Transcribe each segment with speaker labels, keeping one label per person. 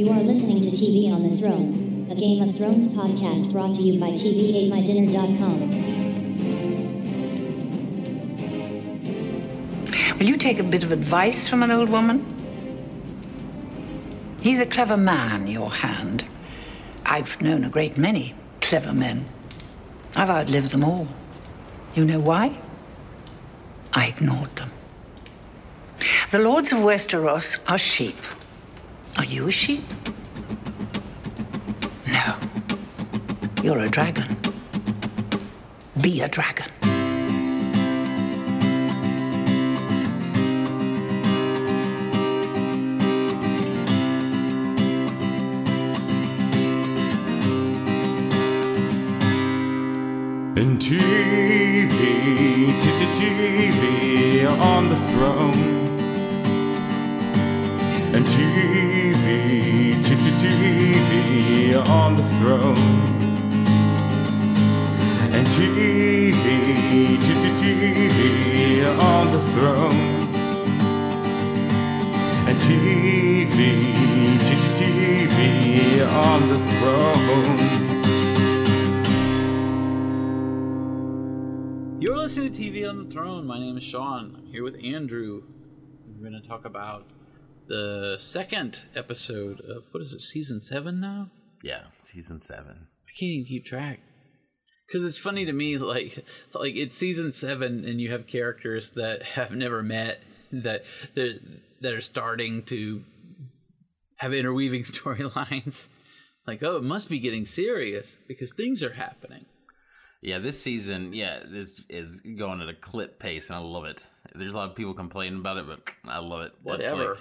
Speaker 1: You are listening to TV on the Throne, a Game of Thrones podcast brought to you by TVAteMyDinner.com.
Speaker 2: Will you take a bit of advice from an old woman? He's a clever man, your hand. I've known a great many clever men. I've outlived them all. You know why? I ignored them. The lords of Westeros are sheep. Are you a sheep? No. You're a dragon. Be a dragon.
Speaker 3: And TV, TV on the throne. TV, TV on the throne. And TV, TV on the throne. And TV, TV on the throne.
Speaker 4: You're listening to TV on the Throne. My name is Sean. I'm here with Andrew. We're going to talk about the second episode of what is it, season seven now?
Speaker 5: Yeah, season seven.
Speaker 4: I can't even keep track. Because it's funny to me, like, like it's season seven, and you have characters that have never met that that that are starting to have interweaving storylines. Like, oh, it must be getting serious because things are happening.
Speaker 5: Yeah, this season, yeah, this is going at a clip pace, and I love it. There's a lot of people complaining about it, but I love it.
Speaker 4: Whatever.
Speaker 5: like-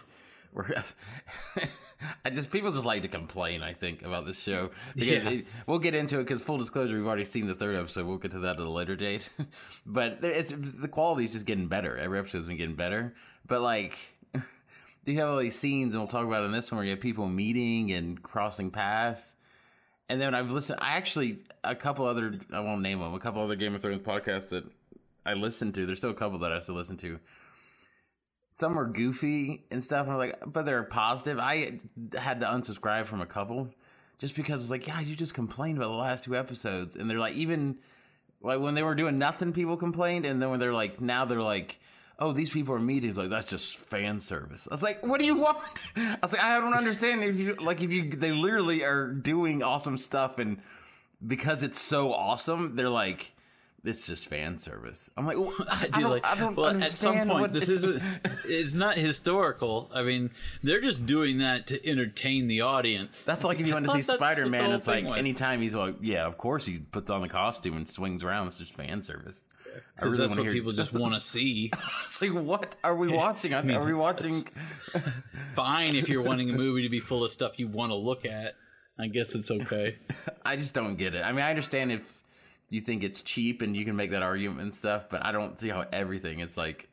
Speaker 5: I just people just like to complain. I think about this show because
Speaker 4: Yeah.
Speaker 5: it, we'll get into it. Because full disclosure, we've already seen the third episode. We'll get to that at a later date. but there, it's the quality's just getting better. Every episode's been getting better. But like, do you have all these scenes, and we'll talk about in this one where you have people meeting and crossing paths. And then I've listened. I actually a couple other I won't name them. A couple other Game of Thrones podcasts that I listened to. There's still a couple that I still listen to. Some were goofy and stuff, and I'm like, but they're positive. I had to unsubscribe from a couple just because it's like, yeah, you just complained about the last two episodes, and they're like, even like when they were doing nothing, people complained, and then when they're like, now they're like. Oh, these people are meetings like that's just fan service. I was like, "What do you want?" I was like, "I don't understand if you like if you they literally are doing awesome stuff and because it's so awesome, they're like, it's just fan service. I'm like, well, I,
Speaker 4: do
Speaker 5: don't,
Speaker 4: like.
Speaker 5: I don't
Speaker 4: well,
Speaker 5: understand
Speaker 4: at some point,
Speaker 5: what
Speaker 4: this isn't. It's not historical. I mean, they're just doing that to entertain the audience.
Speaker 5: That's like if you want to see Spider Man. it's like
Speaker 4: was.
Speaker 5: anytime he's like, yeah, of course he puts on the costume and swings around. It's just fan service. I
Speaker 4: Because that's what
Speaker 5: hear-
Speaker 4: people just want to see.
Speaker 5: It's like, what are we watching? I- mean, are we watching?
Speaker 4: Fine if you're wanting a movie to be full of stuff you want to look at. I guess it's okay.
Speaker 5: I just don't get it. I mean, I understand if you think it's cheap and you can make that argument and stuff, but I don't see how everything. It's like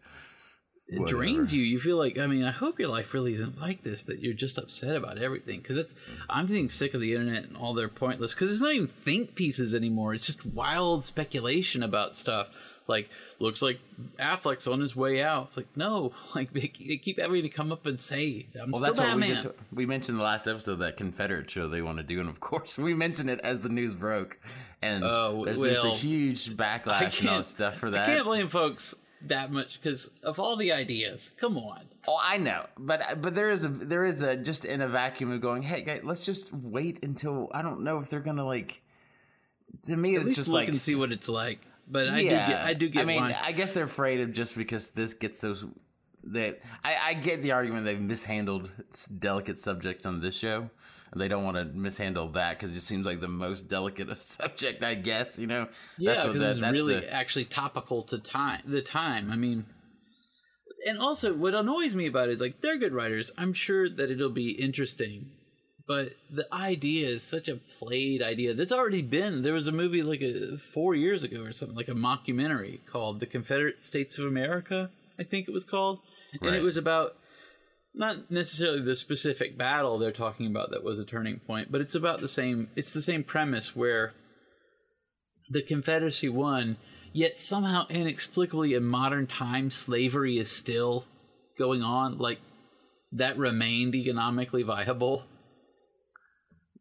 Speaker 4: It
Speaker 5: Whatever.
Speaker 4: drains you. You feel like I mean, I hope your life really isn't like this. That you're just upset about everything. Because it's I'm getting sick of the internet and all their pointless. Because it's not even think pieces anymore. It's just wild speculation about stuff. Like looks like Affleck's on his way out. It's like no, like they, they keep having to come up and say I'm
Speaker 5: Well,
Speaker 4: still
Speaker 5: that's what
Speaker 4: Batman.
Speaker 5: we just we mentioned the last episode that Confederate show they want to do, and of course we mentioned it as the news broke, and
Speaker 4: Oh,
Speaker 5: there's just a huge backlash and all that stuff for that.
Speaker 4: I can't blame folks that much because of all the ideas. Come on.
Speaker 5: Oh, I know, but but there is a there is a just in a vacuum of going, hey, guys, let's just wait until I don't know if they're gonna like. To me,
Speaker 4: At
Speaker 5: it's just
Speaker 4: look
Speaker 5: like
Speaker 4: and see what it's like. But I do
Speaker 5: yeah.
Speaker 4: get I do get
Speaker 5: I mean,
Speaker 4: why.
Speaker 5: I guess they're afraid of just because this gets so that I, I get the argument they've mishandled delicate subjects on this show. And they don't want to mishandle that because it just seems like the most delicate of subject, I guess. You know,
Speaker 4: Yeah,
Speaker 5: that's what that,
Speaker 4: it's
Speaker 5: that's
Speaker 4: really
Speaker 5: the-
Speaker 4: actually topical to time. The time, I mean, and also what annoys me about it is like they're good writers. I'm sure that it'll be interesting, but the idea is such a played idea. That's already been. There was a movie like a, four years ago or something, like a mockumentary called "The Confederate States of America." I think it was called, and it was about not necessarily the specific battle they're talking about that was a turning point, but it's about the same. It's the same premise where the Confederacy won, yet somehow inexplicably in modern times slavery is still going on. Like that remained economically viable.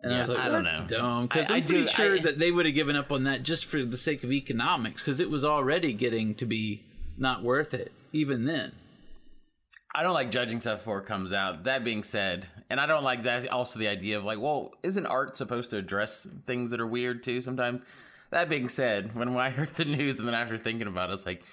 Speaker 4: And
Speaker 5: Yeah,
Speaker 4: I, like,
Speaker 5: I don't
Speaker 4: "That's
Speaker 5: know.
Speaker 4: Dumb, because I'm
Speaker 5: I
Speaker 4: pretty
Speaker 5: do-
Speaker 4: sure
Speaker 5: I-
Speaker 4: that they would have given up on that just for the sake of economics, because it was already getting to be not worth it even then.
Speaker 5: I don't like judging stuff before it comes out. That being said, and I don't like that also the idea of like, well, isn't art supposed to address things that are weird too sometimes? That being said, when I heard the news and then after thinking about it, it's like,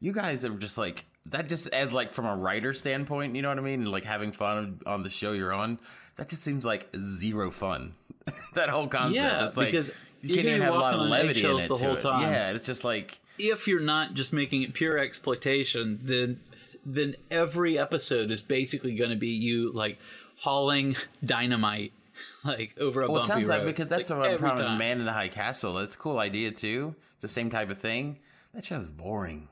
Speaker 5: you guys are just like that just as like from a writer standpoint, you know what I mean? Like having fun on the show you're on, that just seems like zero fun. that whole concept.
Speaker 4: Yeah,
Speaker 5: it's like
Speaker 4: because
Speaker 5: you can't even have a lot of levity in it.
Speaker 4: the whole
Speaker 5: it.
Speaker 4: time.
Speaker 5: Yeah, it's just like
Speaker 4: If you're not just making it pure exploitation, then then every episode is basically going to be you like hauling dynamite like over a
Speaker 5: Well, it
Speaker 4: bumpy
Speaker 5: sounds like because that's
Speaker 4: like,
Speaker 5: what I'm problem with. Man in the High Castle. That's a cool idea too. It's the same type of thing. That show's boring.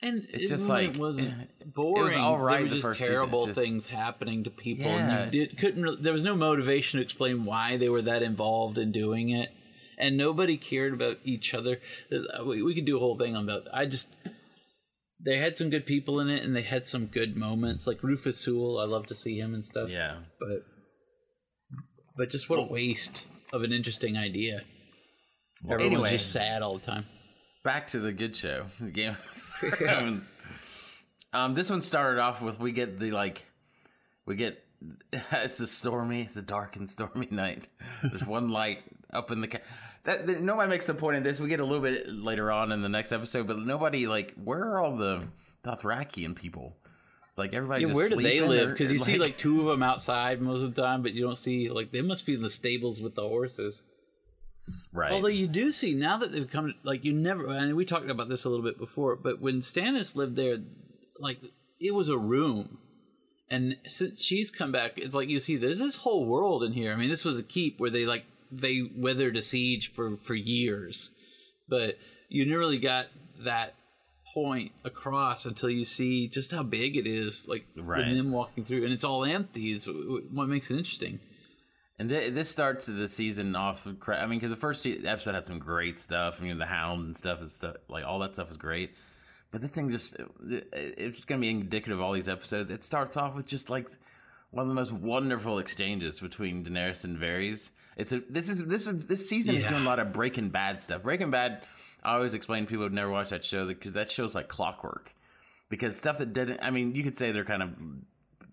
Speaker 4: And
Speaker 5: It's
Speaker 4: it
Speaker 5: just
Speaker 4: really
Speaker 5: like-
Speaker 4: wasn't boring.
Speaker 5: all right
Speaker 4: There were
Speaker 5: the
Speaker 4: just terrible
Speaker 5: just-
Speaker 4: things happening to people.
Speaker 5: Yeah,
Speaker 4: and
Speaker 5: it's-
Speaker 4: couldn't. re- There was no motivation to explain why they were that involved in doing it, and nobody cared about each other. Uh, We, we could do a whole thing on that. I just they had some good people in it, and they had some good moments, like Rufus Sewell. I love to see him and stuff.
Speaker 5: Yeah.
Speaker 4: but but just what a waste of an interesting idea. Everyone's
Speaker 5: anyway.
Speaker 4: just sad all the time.
Speaker 5: Back to the good show, Game of um, this one started off with we get the like, we get it's the stormy, it's a dark and stormy night. There's one light up in the. Ca- that, that nobody makes the point in this. We get a little bit later on in the next episode, but nobody like where are all the Dothrakian people? Like everybody.
Speaker 4: Yeah, where do they live? Because you see like two of them outside most of the time, but you don't see like they must be in the stables with the horses.
Speaker 5: Right.
Speaker 4: Although you do see now that they've come, like you never. And we talked about this a little bit before, but when Stannis lived there, like it was a room, and since she's come back, it's like you see there's this whole world in here. I mean, this was a keep where they like they weathered a siege for for years, but you never really got that point across until you see just how big it is like
Speaker 5: Right.
Speaker 4: them walking through and it's all empty it's what makes it interesting
Speaker 5: And th- this starts the season off. I mean, because the first episode had some great stuff. I mean, the Hound and stuff is stuff like all that stuff is great. But this thing just it- it's just gonna be indicative of all these episodes. It starts off with just like one of the most wonderful exchanges between Daenerys and Varys. It's a this is this is this season is doing a lot of Breaking Bad stuff. Breaking Bad, I always explain to people who've never watched that show because that show's like clockwork. Because stuff that didn't, I mean, you could say they're kind of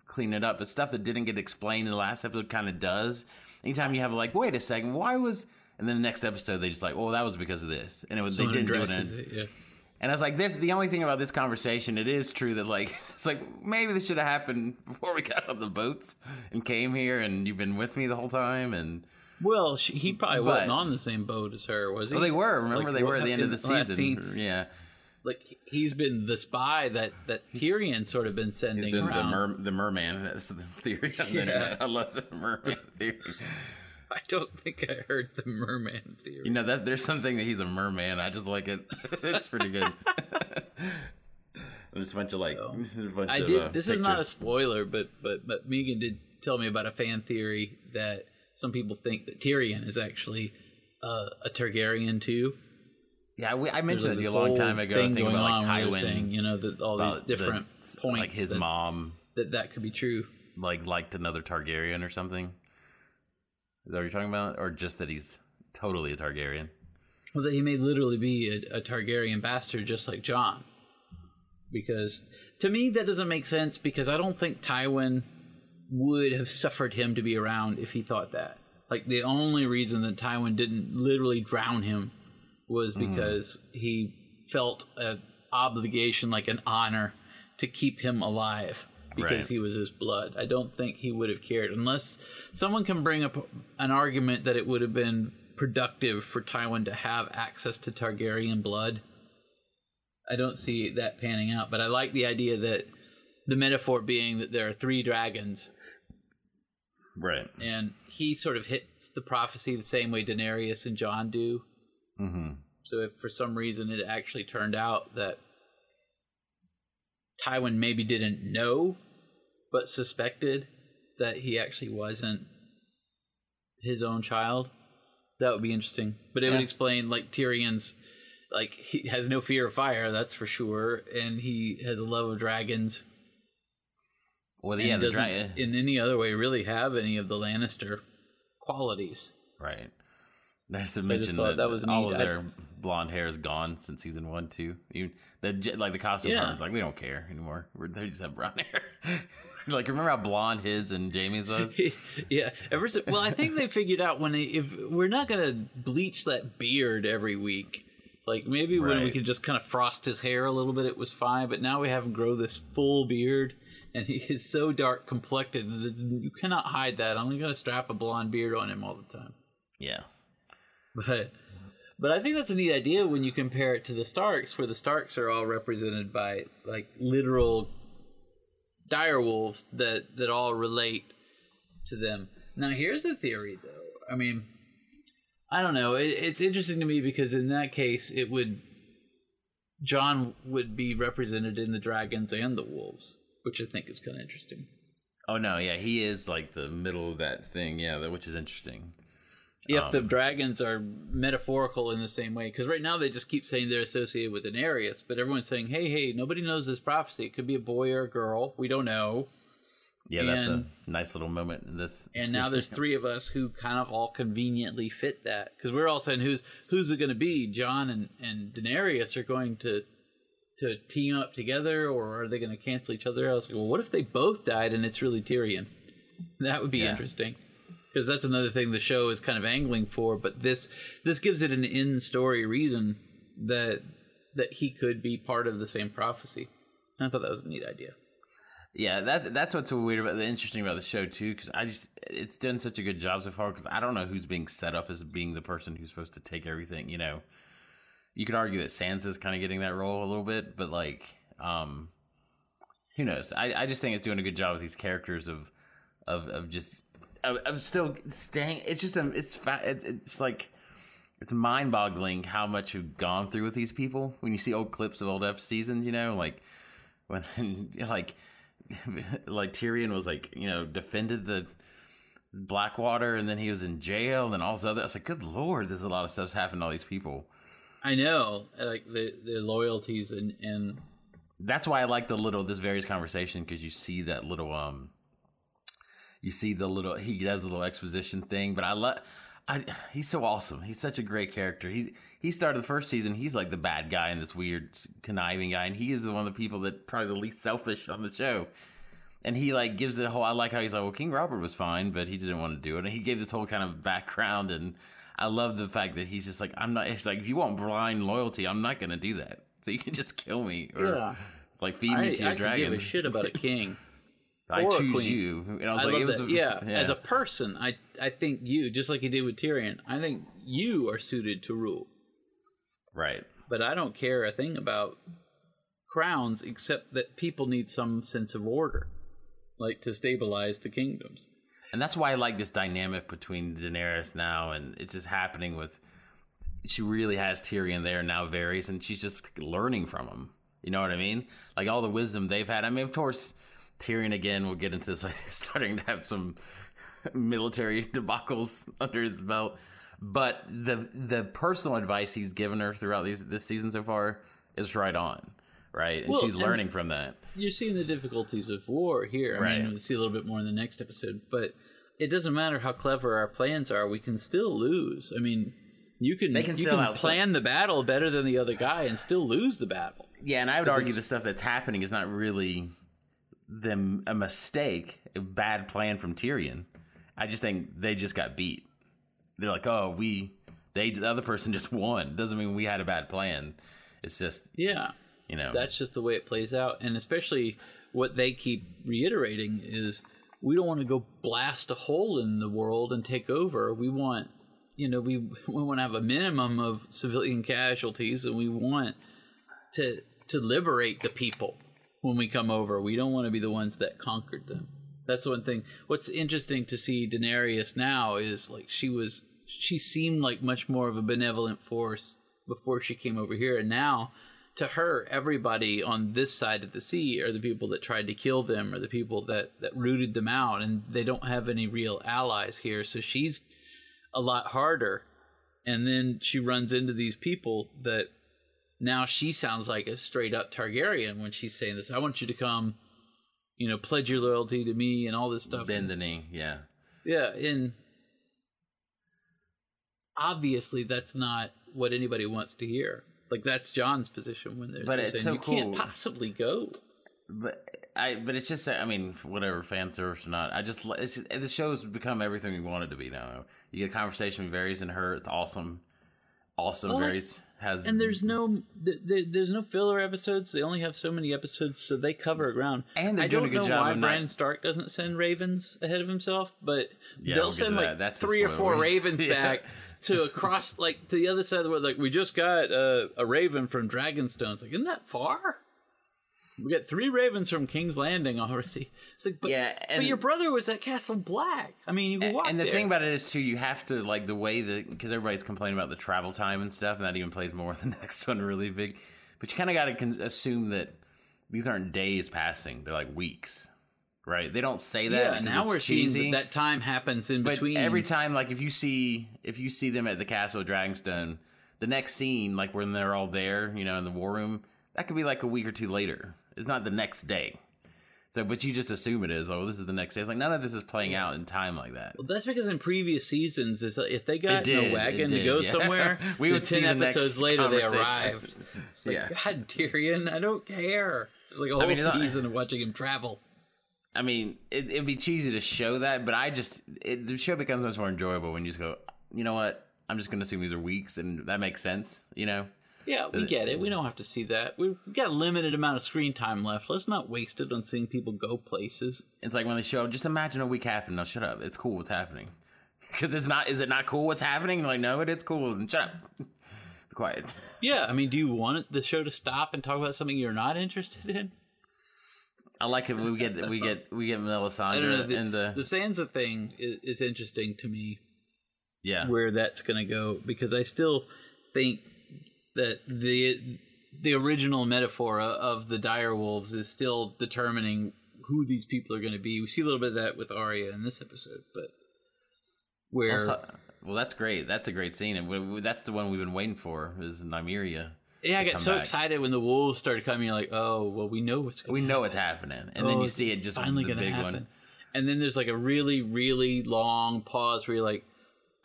Speaker 5: clean it up. But stuff that didn't get explained in the last episode kind of does. Anytime you have like, wait a second, why was? And then the next episode they just like, oh, that was because of this, and it was
Speaker 4: Someone
Speaker 5: they didn't do it. In,
Speaker 4: it yeah
Speaker 5: and I was like, this. The only thing about this conversation, it is true that like, it's like maybe this should have happened before we got on the boats and came here, and you've been with me the whole time, and
Speaker 4: Well, she, he probably
Speaker 5: But-
Speaker 4: wasn't on the same boat as her, was he?
Speaker 5: well, they were. Remember,
Speaker 4: Like,
Speaker 5: they were at the end of the season.
Speaker 4: scene,
Speaker 5: Yeah,
Speaker 4: like he's been the spy that that Tyrion's sort of been sending
Speaker 5: been the mer the merman. That's the theory.
Speaker 4: Yeah.
Speaker 5: I love the merman theory.
Speaker 4: I don't think I heard the merman theory.
Speaker 5: You know that there's something that he's a merman. I just like it. it's pretty good. There's a bunch of like, a bunch
Speaker 4: I
Speaker 5: of,
Speaker 4: did.
Speaker 5: uh,
Speaker 4: this is not a spoiler, but but but Megan did tell me about a fan theory that some people think that Tyrion is actually uh, a Targaryen too.
Speaker 5: Yeah, we, I mentioned it to you a long time ago.
Speaker 4: thing going
Speaker 5: about like Tywin,
Speaker 4: saying, you know, that all these
Speaker 5: about the-
Speaker 4: different points,
Speaker 5: like his
Speaker 4: that,
Speaker 5: mom,
Speaker 4: that that could be true.
Speaker 5: like liked another Targaryen or something. Is that what you're talking about, or just that he's totally a Targaryen?
Speaker 4: Well, that he may literally be a, a Targaryen bastard, just like Jon. Because to me, that doesn't make sense. Because I don't think Tywin would have suffered him to be around if he thought that. Like the only reason that Tywin didn't literally drown him was
Speaker 5: Mm-hmm.
Speaker 4: because he felt an obligation, like an honor, to keep him alive because
Speaker 5: Right.
Speaker 4: he was his blood. I don't think he would have cared unless someone can bring up an argument that it would have been productive for Tywin to have access to Targaryen blood. I don't see that panning out, but I like the idea that the metaphor being that there are three dragons
Speaker 5: Right.
Speaker 4: and he sort of hits the prophecy the same way Daenerys and Jon do.
Speaker 5: Mm-hmm.
Speaker 4: So if for some reason it actually turned out that Tywin maybe didn't know, but suspected that he actually wasn't his own child, that would be interesting. But it would explain like Tyrion's like he has no fear of fire, that's for sure, and he has a love of dragons.
Speaker 5: Well, yeah, the dragon.
Speaker 4: in any other way really have any of the Lannister qualities.
Speaker 5: Right. There's to mention that,
Speaker 4: that was
Speaker 5: all
Speaker 4: neat.
Speaker 5: of
Speaker 4: I-
Speaker 5: their blonde hair is gone since season one, too. Even the like the costume
Speaker 4: Yeah.
Speaker 5: department's like we don't care anymore. We're, they just have brown hair. like remember how blonde his and Jaime's was?
Speaker 4: yeah. Ever since, well, I think they figured out when they, if we're not gonna bleach that beard every week. Like maybe when we
Speaker 5: Right.
Speaker 4: could just kind of frost his hair a little bit, it was fine. But now we have him grow this full beard, and he is so dark complected, you cannot hide that. I'm gonna strap a blonde beard on him all the time.
Speaker 5: yeah.
Speaker 4: But but I think that's a neat idea when you compare it to the Starks, where the Starks are all represented by like literal dire wolves that that all relate to them. Now here's the theory, though. I mean, I don't know. It, it's interesting to me because in that case, it would Jon would be represented in the dragons and the wolves, which I think is kind of interesting.
Speaker 5: Oh no, yeah, he is like the middle of that thing, yeah, which is interesting.
Speaker 4: If the
Speaker 5: Um,
Speaker 4: dragons are metaphorical in the same way, because right now they just keep saying they're associated with Daenerys, but everyone's saying, "Hey, hey, nobody knows this prophecy. It could be a boy or a girl. We don't know."
Speaker 5: Yeah, that's a nice little moment in this.
Speaker 4: And now there's three of us who kind of all conveniently fit that, because we're all saying, "Who's who's it going to be? Jon and and Daenerys are going to to team up together, or are they going to cancel each other?" I was like, "Well, what if they both died and it's really Tyrion? That would be
Speaker 5: Yeah.
Speaker 4: interesting." Because that's another thing the show is kind of angling for. But this this gives it an in story reason that that he could be part of the same prophecy. I thought that was a neat idea.
Speaker 5: Yeah, that that's what's weird about the interesting about the show too, because I just it's done such a good job so far. Because I don't know who's being set up as being the person who's supposed to take everything. You know, you could argue that Sansa's kind of getting that role a little bit, but like, um, who knows? I, I just think it's doing a good job with these characters of of of just of still staying. It's just um, it's it's, it's like it's mind boggling how much you've gone through with these people when you see old clips of old F seasons. You know, like when like like Tyrion was like you know defended the Blackwater and then he was in jail and then all this other. I was like, good lord, there's a lot of stuff's happened to all these people.
Speaker 4: I know, like the the loyalties and and
Speaker 5: That's why I like the little this Varys conversation because you see that little um, you see the little he does a little exposition thing, but I love. I, he's so awesome. He's such a great character. He's he started the first season. He's like the bad guy and this weird conniving guy, and he is one of the people that probably the least selfish on the show. And he like gives it a whole. I like how he's like, well, King Robert was fine, but he didn't want to do it, and he gave this whole kind of background. And I love the fact that he's just like, I'm not. It's like if you want blind loyalty, I'm not going to do that. So you can just kill me or
Speaker 4: Yeah.
Speaker 5: like feed
Speaker 4: I,
Speaker 5: me to your
Speaker 4: dragon. I
Speaker 5: dragon.
Speaker 4: give a shit about a king.
Speaker 5: I choose you. And I was
Speaker 4: I
Speaker 5: like, it was a-
Speaker 4: yeah, as a person, I I think you, just like you did with Tyrion, I think you are suited to rule.
Speaker 5: right.
Speaker 4: But I don't care a thing about crowns except that people need some sense of order, like to stabilize the kingdoms.
Speaker 5: And that's why I like this dynamic between Daenerys now, and it's just happening with. She really has Tyrion there now, Varys, and she's just learning from him. You know what I mean? Like all the wisdom they've had. I mean, of course, Tyrion again. We'll get into this later. Starting to have some military debacles under his belt, but the the personal advice he's given her throughout these this season so far is right on, right? And
Speaker 4: Well,
Speaker 5: she's
Speaker 4: and-
Speaker 5: learning from that.
Speaker 4: You're seeing the difficulties of war here. I
Speaker 5: Right.
Speaker 4: mean, we'll see a little bit more in the next episode, but it doesn't matter how clever our plans are; we can still lose. I mean, you can
Speaker 5: They can
Speaker 4: you
Speaker 5: still
Speaker 4: can plan the battle better than the other guy and still lose the battle.
Speaker 5: Yeah, and I would argue the stuff that's happening is not really them a mistake, a bad plan from Tyrion. I just think they just got beat. They're like, oh, we they the other person just won. Doesn't mean we had a bad plan. It's just
Speaker 4: Yeah.
Speaker 5: you know
Speaker 4: that's just the way it plays out and especially what they keep reiterating is we don't want to go blast a hole in the world and take over we want you know we we want to have a minimum of civilian casualties and we want to to liberate the people when we come over we don't want to be the ones that conquered them that's one thing what's interesting to see Daenerys now is like she was she seemed like much more of a benevolent force before she came over here and now to her, everybody on this side of the sea are the people that tried to kill them, or the people that that rooted them out, and they don't have any real allies here. So she's a lot harder. And then she runs into these people that now she sounds like a straight up Targaryen when she's saying this. I want you to come, you know, pledge your loyalty to me and all this stuff.
Speaker 5: bend the knee. Yeah,
Speaker 4: Yeah, and obviously that's not what anybody wants to hear. Like that's Jon's position when they're,
Speaker 5: But
Speaker 4: they're
Speaker 5: it's
Speaker 4: saying,
Speaker 5: so
Speaker 4: you can't
Speaker 5: cool.
Speaker 4: possibly go.
Speaker 5: But I, but it's just, I mean, whatever fan service or not. I just, it's, the show's become everything we want it to be now. You get a conversation with Varys and her. It's awesome, awesome.
Speaker 4: Well,
Speaker 5: Varys has,
Speaker 4: And there's no th- th- there's no filler episodes. They only have so many episodes, so they cover ground.
Speaker 5: And they're
Speaker 4: I
Speaker 5: doing
Speaker 4: don't
Speaker 5: a good
Speaker 4: know
Speaker 5: job
Speaker 4: why
Speaker 5: of not-
Speaker 4: Stark doesn't send Ravens ahead of himself, but
Speaker 5: Yeah,
Speaker 4: they'll
Speaker 5: we'll
Speaker 4: send
Speaker 5: to
Speaker 4: like.
Speaker 5: That's
Speaker 4: three or four. Ravens
Speaker 5: Yeah.
Speaker 4: back to across like to the other side of the world. Like we just got uh, a Raven from Dragonstone. It's like isn't that far? We got three Ravens from King's Landing already. It's like, but,
Speaker 5: Yeah,
Speaker 4: but your brother was at Castle Black. I mean, you walk
Speaker 5: and the
Speaker 4: there.
Speaker 5: thing about it is too, you have to like the way that because everybody's complaining about the travel time and stuff, and that even plays more. The next one really big, but you kind of got to con- assume that these aren't days passing; they're like weeks, right? They don't say that.
Speaker 4: yeah, now we're
Speaker 5: cheesy.
Speaker 4: seeing that, that time happens in
Speaker 5: But
Speaker 4: between.
Speaker 5: every time, like if you see if you see them at the castle of Dragonstone, the next scene, like when they're all there, you know, in the war room, that could be like a week or two later. It's not the next day. So, but you just assume it is. Oh, this is the next day. It's like none of this is playing out in time like that.
Speaker 4: Well, that's because in previous seasons, is that if they got
Speaker 5: did,
Speaker 4: in a wagon to go
Speaker 5: yeah.
Speaker 4: somewhere,
Speaker 5: We would see
Speaker 4: ten
Speaker 5: the
Speaker 4: episodes
Speaker 5: next
Speaker 4: later they arrived. It's like,
Speaker 5: Yeah.
Speaker 4: God, Tyrion, I don't care. It's like a whole
Speaker 5: mean, it's not-
Speaker 4: season of watching him travel.
Speaker 5: I mean, it, it'd be cheesy to show that, but I just it, the show becomes much more enjoyable when you just go, you know what? I'm just going to assume these are weeks, and that makes sense. You know,
Speaker 4: Yeah, we uh, get it. We don't have to see that. We've got a limited amount of screen time left. Let's not waste it on seeing people go places.
Speaker 5: it's like when they show. Just imagine a week happened. Now shut up. It's cool what's happening. Because it's not. Is it not cool what's happening? Like no, it is cool. And shut up. Be quiet.
Speaker 4: Yeah, I mean, do you want the show to stop and talk about something you're not interested in?
Speaker 5: I like it. We get we get we get. Melisandre
Speaker 4: The,
Speaker 5: in the,
Speaker 4: the Sansa thing is, is interesting to me.
Speaker 5: yeah.
Speaker 4: where that's going to go because I still think that the the original metaphor of the dire wolves is still determining who these people are going to be. We see a little bit of that with Arya in this episode, but where
Speaker 5: Also- well, that's great. That's a great scene, and we, that's the one we've been waiting for. Is Nymeria?
Speaker 4: yeah, I got so
Speaker 5: back.
Speaker 4: excited when the wolves started coming. You're like, oh, well, we know what's going.
Speaker 5: We know what's happening, and then
Speaker 4: Oh,
Speaker 5: you see it just
Speaker 4: finally
Speaker 5: the big
Speaker 4: happen.
Speaker 5: one.
Speaker 4: And then there's like a really, really long pause where you're like,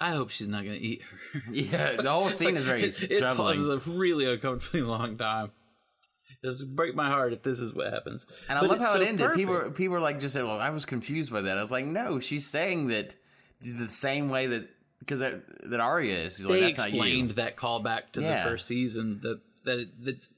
Speaker 4: I hope she's not going to eat her.
Speaker 5: Yeah, the whole scene is very
Speaker 4: it, it pauses a really uncomfortably long time. It would break my heart if this is what happens.
Speaker 5: And I
Speaker 4: But
Speaker 5: love how
Speaker 4: so
Speaker 5: it ended. People,
Speaker 4: perfect.
Speaker 5: people were like, just said, "Well, I was confused by that." I was like, "No, she's saying that the same way that because that, that Arya is." She's
Speaker 4: they
Speaker 5: like, "That's
Speaker 4: explained that callback to
Speaker 5: Yeah.
Speaker 4: the first season that that it, that's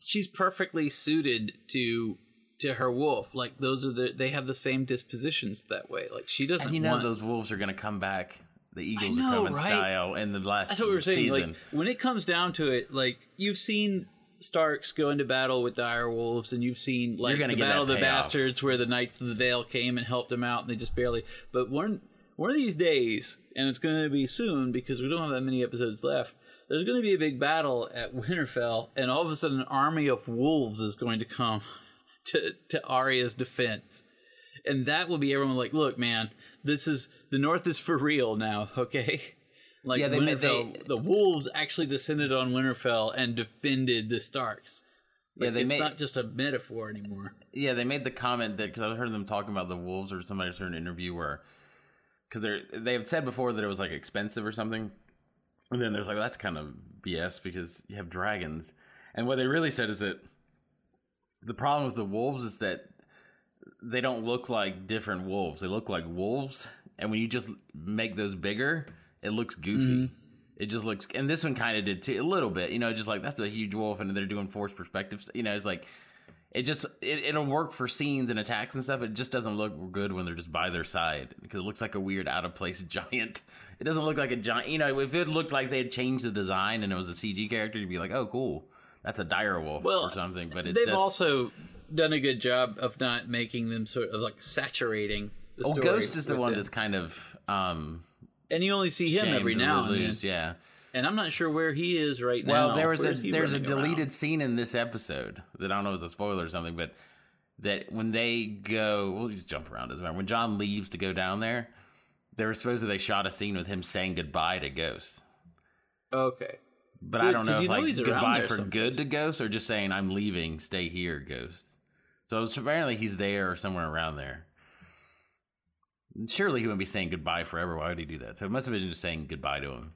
Speaker 4: she's perfectly suited to to her wolf. Like those are the they have the same dispositions that way. Like she doesn't
Speaker 5: And you know
Speaker 4: want
Speaker 5: those wolves are going to come back. The eagles
Speaker 4: know,
Speaker 5: are coming
Speaker 4: right?
Speaker 5: style in the last
Speaker 4: That's what we were saying.
Speaker 5: season.
Speaker 4: Like when it comes down to it, like you've seen Starks go into battle with dire wolves, and you've seen like the Battle of the. Bastards, where the Knights of the Vale came and helped them out, and they just barely. But one one of these days, and it's going to be soon because we don't have that many episodes left. There's going to be a big battle at Winterfell, and all of a sudden, an army of wolves is going to come to to Arya's defense, and that will be everyone like, look, man, this is the North is for real now, okay? Like
Speaker 5: Yeah, they ma-
Speaker 4: Winterfell,
Speaker 5: they-
Speaker 4: the wolves actually descended on Winterfell and defended the Starks.
Speaker 5: yeah, they
Speaker 4: it's
Speaker 5: made
Speaker 4: not just a metaphor anymore.
Speaker 5: Yeah, they made the comment that because I heard them talking about the wolves or somebody heard an interview where because they they had said before that it was like expensive or something, and then there's like that's kind of BS because you have dragons, and what they really said is that the problem with the wolves is that they don't look like different wolves; they look like wolves, and when you just make those bigger, it looks goofy. Mm-hmm. It just looks, and this one kind of did too, a little bit. You know, just like that's a huge wolf, and they're doing forced perspectives. You know, it's like it just it, it'll work for scenes and attacks and stuff. It just doesn't look good when they're just by their side because it looks like a weird out of place giant. It doesn't look like a giant. You know, if it looked like they had changed the design and it was a CG character, you'd be like, oh, cool, that's a dire wolf
Speaker 4: Well,
Speaker 5: or something. But it
Speaker 4: They've
Speaker 5: just,
Speaker 4: also done a good job of not making them sort of like saturating. The
Speaker 5: oh,
Speaker 4: story
Speaker 5: Ghost is the one that's kind of um
Speaker 4: and you only see him every now and then.
Speaker 5: Yeah.
Speaker 4: And I'm not sure where he is right now.
Speaker 5: Well, there was a there's a
Speaker 4: running around?
Speaker 5: deleted scene in this episode that I don't know if it's a spoiler or something, but that when they go, we'll just jump around. Doesn't matter. When Jon leaves to go down there, they were supposed to they shot a scene with him saying goodbye to Ghost.
Speaker 4: Okay.
Speaker 5: But
Speaker 4: Good,
Speaker 5: I don't know if
Speaker 4: know
Speaker 5: like
Speaker 4: he's around
Speaker 5: goodbye for
Speaker 4: someplace.
Speaker 5: good to Ghost or just saying I'm leaving, stay here, Ghost. So apparently he's there or somewhere around there. Surely he wouldn't be saying goodbye forever. Why would he do that? So it must have been just saying goodbye to him.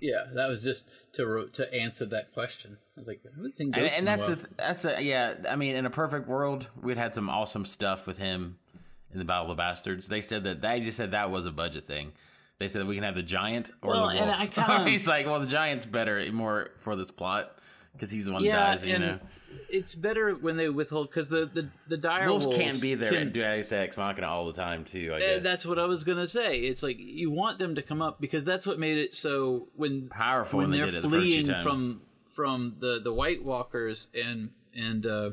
Speaker 4: Yeah, that was just to ro- to answer that question. I was like, I haven't
Speaker 5: And, and that's
Speaker 4: while.
Speaker 5: the th- that's a, yeah. I mean, in a perfect world, we'd had some awesome stuff with him in the Battle of the Bastards. They said that they just said that was a budget thing. They said that we can have the giant or
Speaker 4: Well,
Speaker 5: the wolf.
Speaker 4: I kinda-
Speaker 5: it's like, well, the giant's better more for this plot because he's the one
Speaker 4: yeah,
Speaker 5: that dies. You know,
Speaker 4: it's better when they withhold because the the the dire
Speaker 5: wolves
Speaker 4: wolves
Speaker 5: can't be there
Speaker 4: can-
Speaker 5: and do Ex Machina all the time too. I
Speaker 4: Uh,
Speaker 5: guess
Speaker 4: that's what I was gonna say. It's like you want them to come up because that's what made it so when
Speaker 5: Powerful
Speaker 4: when
Speaker 5: when they
Speaker 4: they're
Speaker 5: did it the first few
Speaker 4: fleeing
Speaker 5: times.
Speaker 4: from from the the White Walkers and and uh,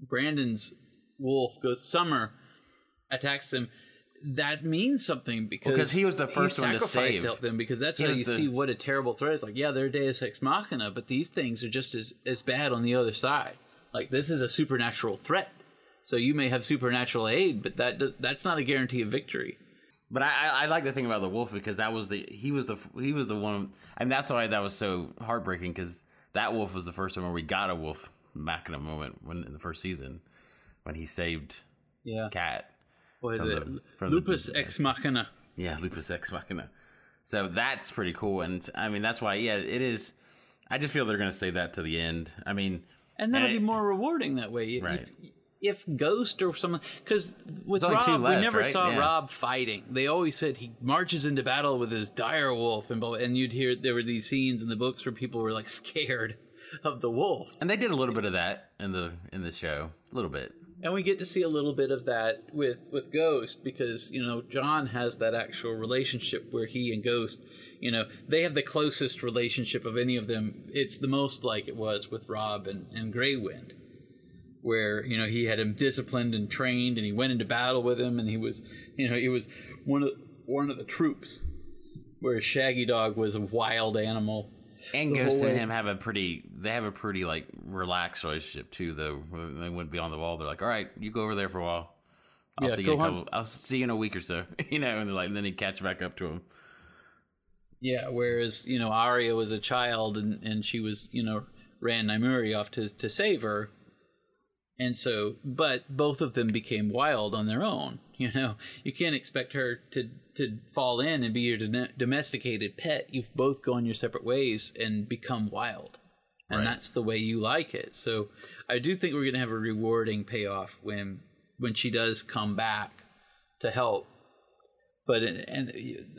Speaker 4: Brandon's wolf goes Summer attacks them. That means something because
Speaker 5: he was the first one to save.
Speaker 4: them because that's
Speaker 5: He
Speaker 4: how you
Speaker 5: the-
Speaker 4: see what a terrible threat is. Like, yeah, they're Deus Ex Machina, but these things are just as as bad on the other side. Like, this is a supernatural threat. So you may have supernatural aid, but that does, that's not a guarantee of victory.
Speaker 5: But I, I, like the thing about the wolf because that was the he was the he was the one, and that's why that was so heartbreaking because that wolf was the first one where we got a wolf back in a moment when in the first season when he saved
Speaker 4: Yeah.
Speaker 5: Cat.
Speaker 4: What is
Speaker 5: From
Speaker 4: it?
Speaker 5: the- from the-
Speaker 4: Lupus ex machina.
Speaker 5: Yeah, Lupus Ex Machina. So that's pretty cool, and I mean that's why yeah it is. I just feel they're gonna say that to the end. I mean,
Speaker 4: And that'll
Speaker 5: And
Speaker 4: be more rewarding that way.
Speaker 5: Right.
Speaker 4: If, Ghost or someone, because with
Speaker 5: There's only two
Speaker 4: Robb,
Speaker 5: left,
Speaker 4: we never
Speaker 5: right?
Speaker 4: saw
Speaker 5: Yeah.
Speaker 4: Robb fighting. They always said he marches into battle with his dire wolf, and blah, and you'd hear there were these scenes in the books where people were like scared of the wolf,
Speaker 5: and they did a little bit of that in the in the show, a little bit.
Speaker 4: And we get to see a little bit of that with with Ghost because you know Jon has that actual relationship where he and Ghost, you know, they have the closest relationship of any of them. It's the most like it was with Robb and and Grey Wind, where you know he had him disciplined and trained, and he went into battle with him, and he was you know he was one of one of the troops, where Shaggydog was a wild animal.
Speaker 5: And Ghost and
Speaker 4: way.
Speaker 5: him have a pretty they have a pretty like relaxed relationship too though. They wouldn't be on the wall. They're like, all right, you go over there for a while. I'll
Speaker 4: Yeah,
Speaker 5: see you in a couple. I'll see you in a week or so. you know, and they're like, and then he catch back up to him.
Speaker 4: Yeah, whereas you know Arya was a child and and she was you know ran Nymeria off to to save her, and so but both of them became wild on their own. You know, you can't expect her to to fall in and be your dom- domesticated pet. You've both gone your separate ways and become wild, and
Speaker 5: Right.
Speaker 4: that's the way you like it. So I do think we're gonna have a rewarding payoff when when she does come back to help but and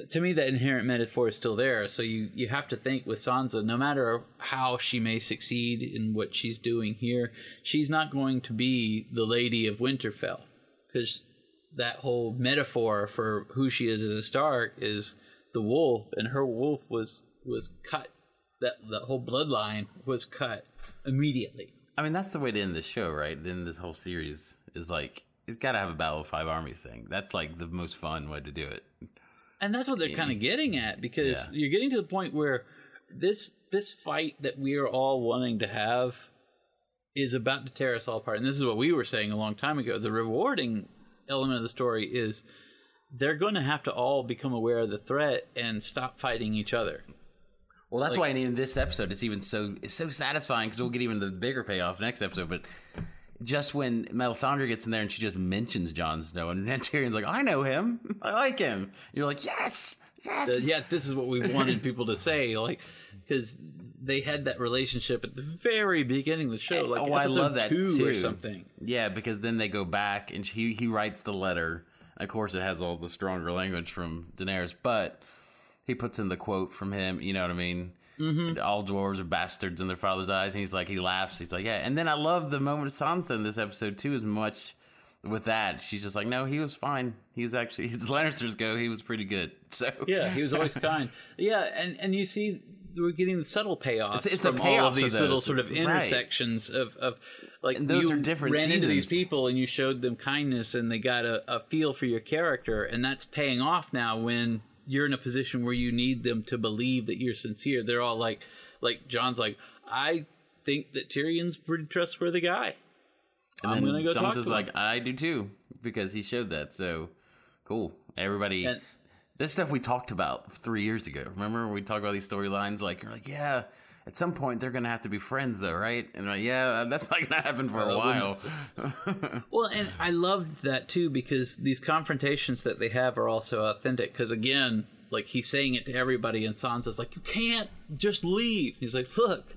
Speaker 4: to me that inherent metaphor is still there. So you you have to think with sansa no matter how she may succeed in what she's doing here she's not going to be the lady of winterfell because that whole metaphor for who she is as a stark is the wolf and her wolf was was cut. That the whole bloodline was cut immediately.
Speaker 5: I mean, that's the way to end the show, right? Then this whole series is like it's got to have a Battle of Five Armies thing. That's like the most fun way to do it.
Speaker 4: and that's what they're kind of getting at because
Speaker 5: Yeah.
Speaker 4: you're getting to the point where this this fight that we are all wanting to have is about to tear us all apart and this is what we were saying a long time ago the rewarding element of the story is they're going to have to all become aware of the threat and stop fighting each other
Speaker 5: Well, that's why in this episode it's even so it's so satisfying because we'll get even the bigger payoff next episode. But just when Melisandre gets in there and she just mentions Jon Snow, and Tyrion's like, "I know him, I like him." You're like, "Yes, yes."
Speaker 4: Yeah this is what we wanted people to say like because they had that relationship at the very beginning of the show like
Speaker 5: oh, I love that
Speaker 4: two
Speaker 5: too.
Speaker 4: or something
Speaker 5: Yeah, because then they go back and he he writes the letter. Of course, it has all the stronger language from Daenerys, but he puts in the quote from him. You know what I mean? Mm-hmm. All dwarves are bastards in their father's eyes, and he's like, he laughs. He's like, yeah. And then I love the moment of Sansa in this episode too, as much with that. She's just like, no, he was fine. He was actually, as Lannisters go, he was pretty good. So
Speaker 4: Yeah, he was always kind. Yeah, and and you see, we're getting the subtle payoffs
Speaker 5: It's- it's the
Speaker 4: from all of these little sort of
Speaker 5: right.
Speaker 4: intersections of of like
Speaker 5: And those
Speaker 4: you
Speaker 5: are different
Speaker 4: ran into these people and you showed them kindness and they got a, a feel for your character and that's paying off now when you're in a position where you need them to believe that you're sincere. They're all like, like Jon's like, I think that Tyrion's a pretty trustworthy guy.
Speaker 5: and
Speaker 4: I'm
Speaker 5: then
Speaker 4: gonna go talk to
Speaker 5: like,
Speaker 4: him.
Speaker 5: I do too, because he showed that. So cool. Everybody.
Speaker 4: And-
Speaker 5: this stuff we talked about three years ago. Remember when we talked about these storylines? Like you're like, yeah, at some point they're gonna have to be friends, though, right? And like, yeah, that's not gonna happen for a while.
Speaker 4: Well, and I loved that too because these confrontations that they have are also authentic. Because again, like he's saying it to everybody, and Sansa's like, "You can't just leave." He's like, "Look,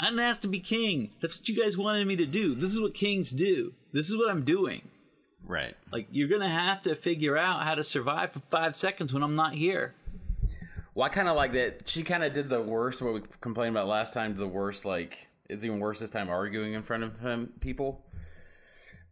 Speaker 4: I didn't ask to be king. That's what you guys wanted me to do. This is what kings do. This is what I'm doing.
Speaker 5: right.
Speaker 4: Like you're gonna have to figure out how to survive for five seconds when I'm not here."
Speaker 5: Well, I kind of like that. She kind of did the worst. What we complained about last time. The worst, like it's even worse this time, arguing in front of him people.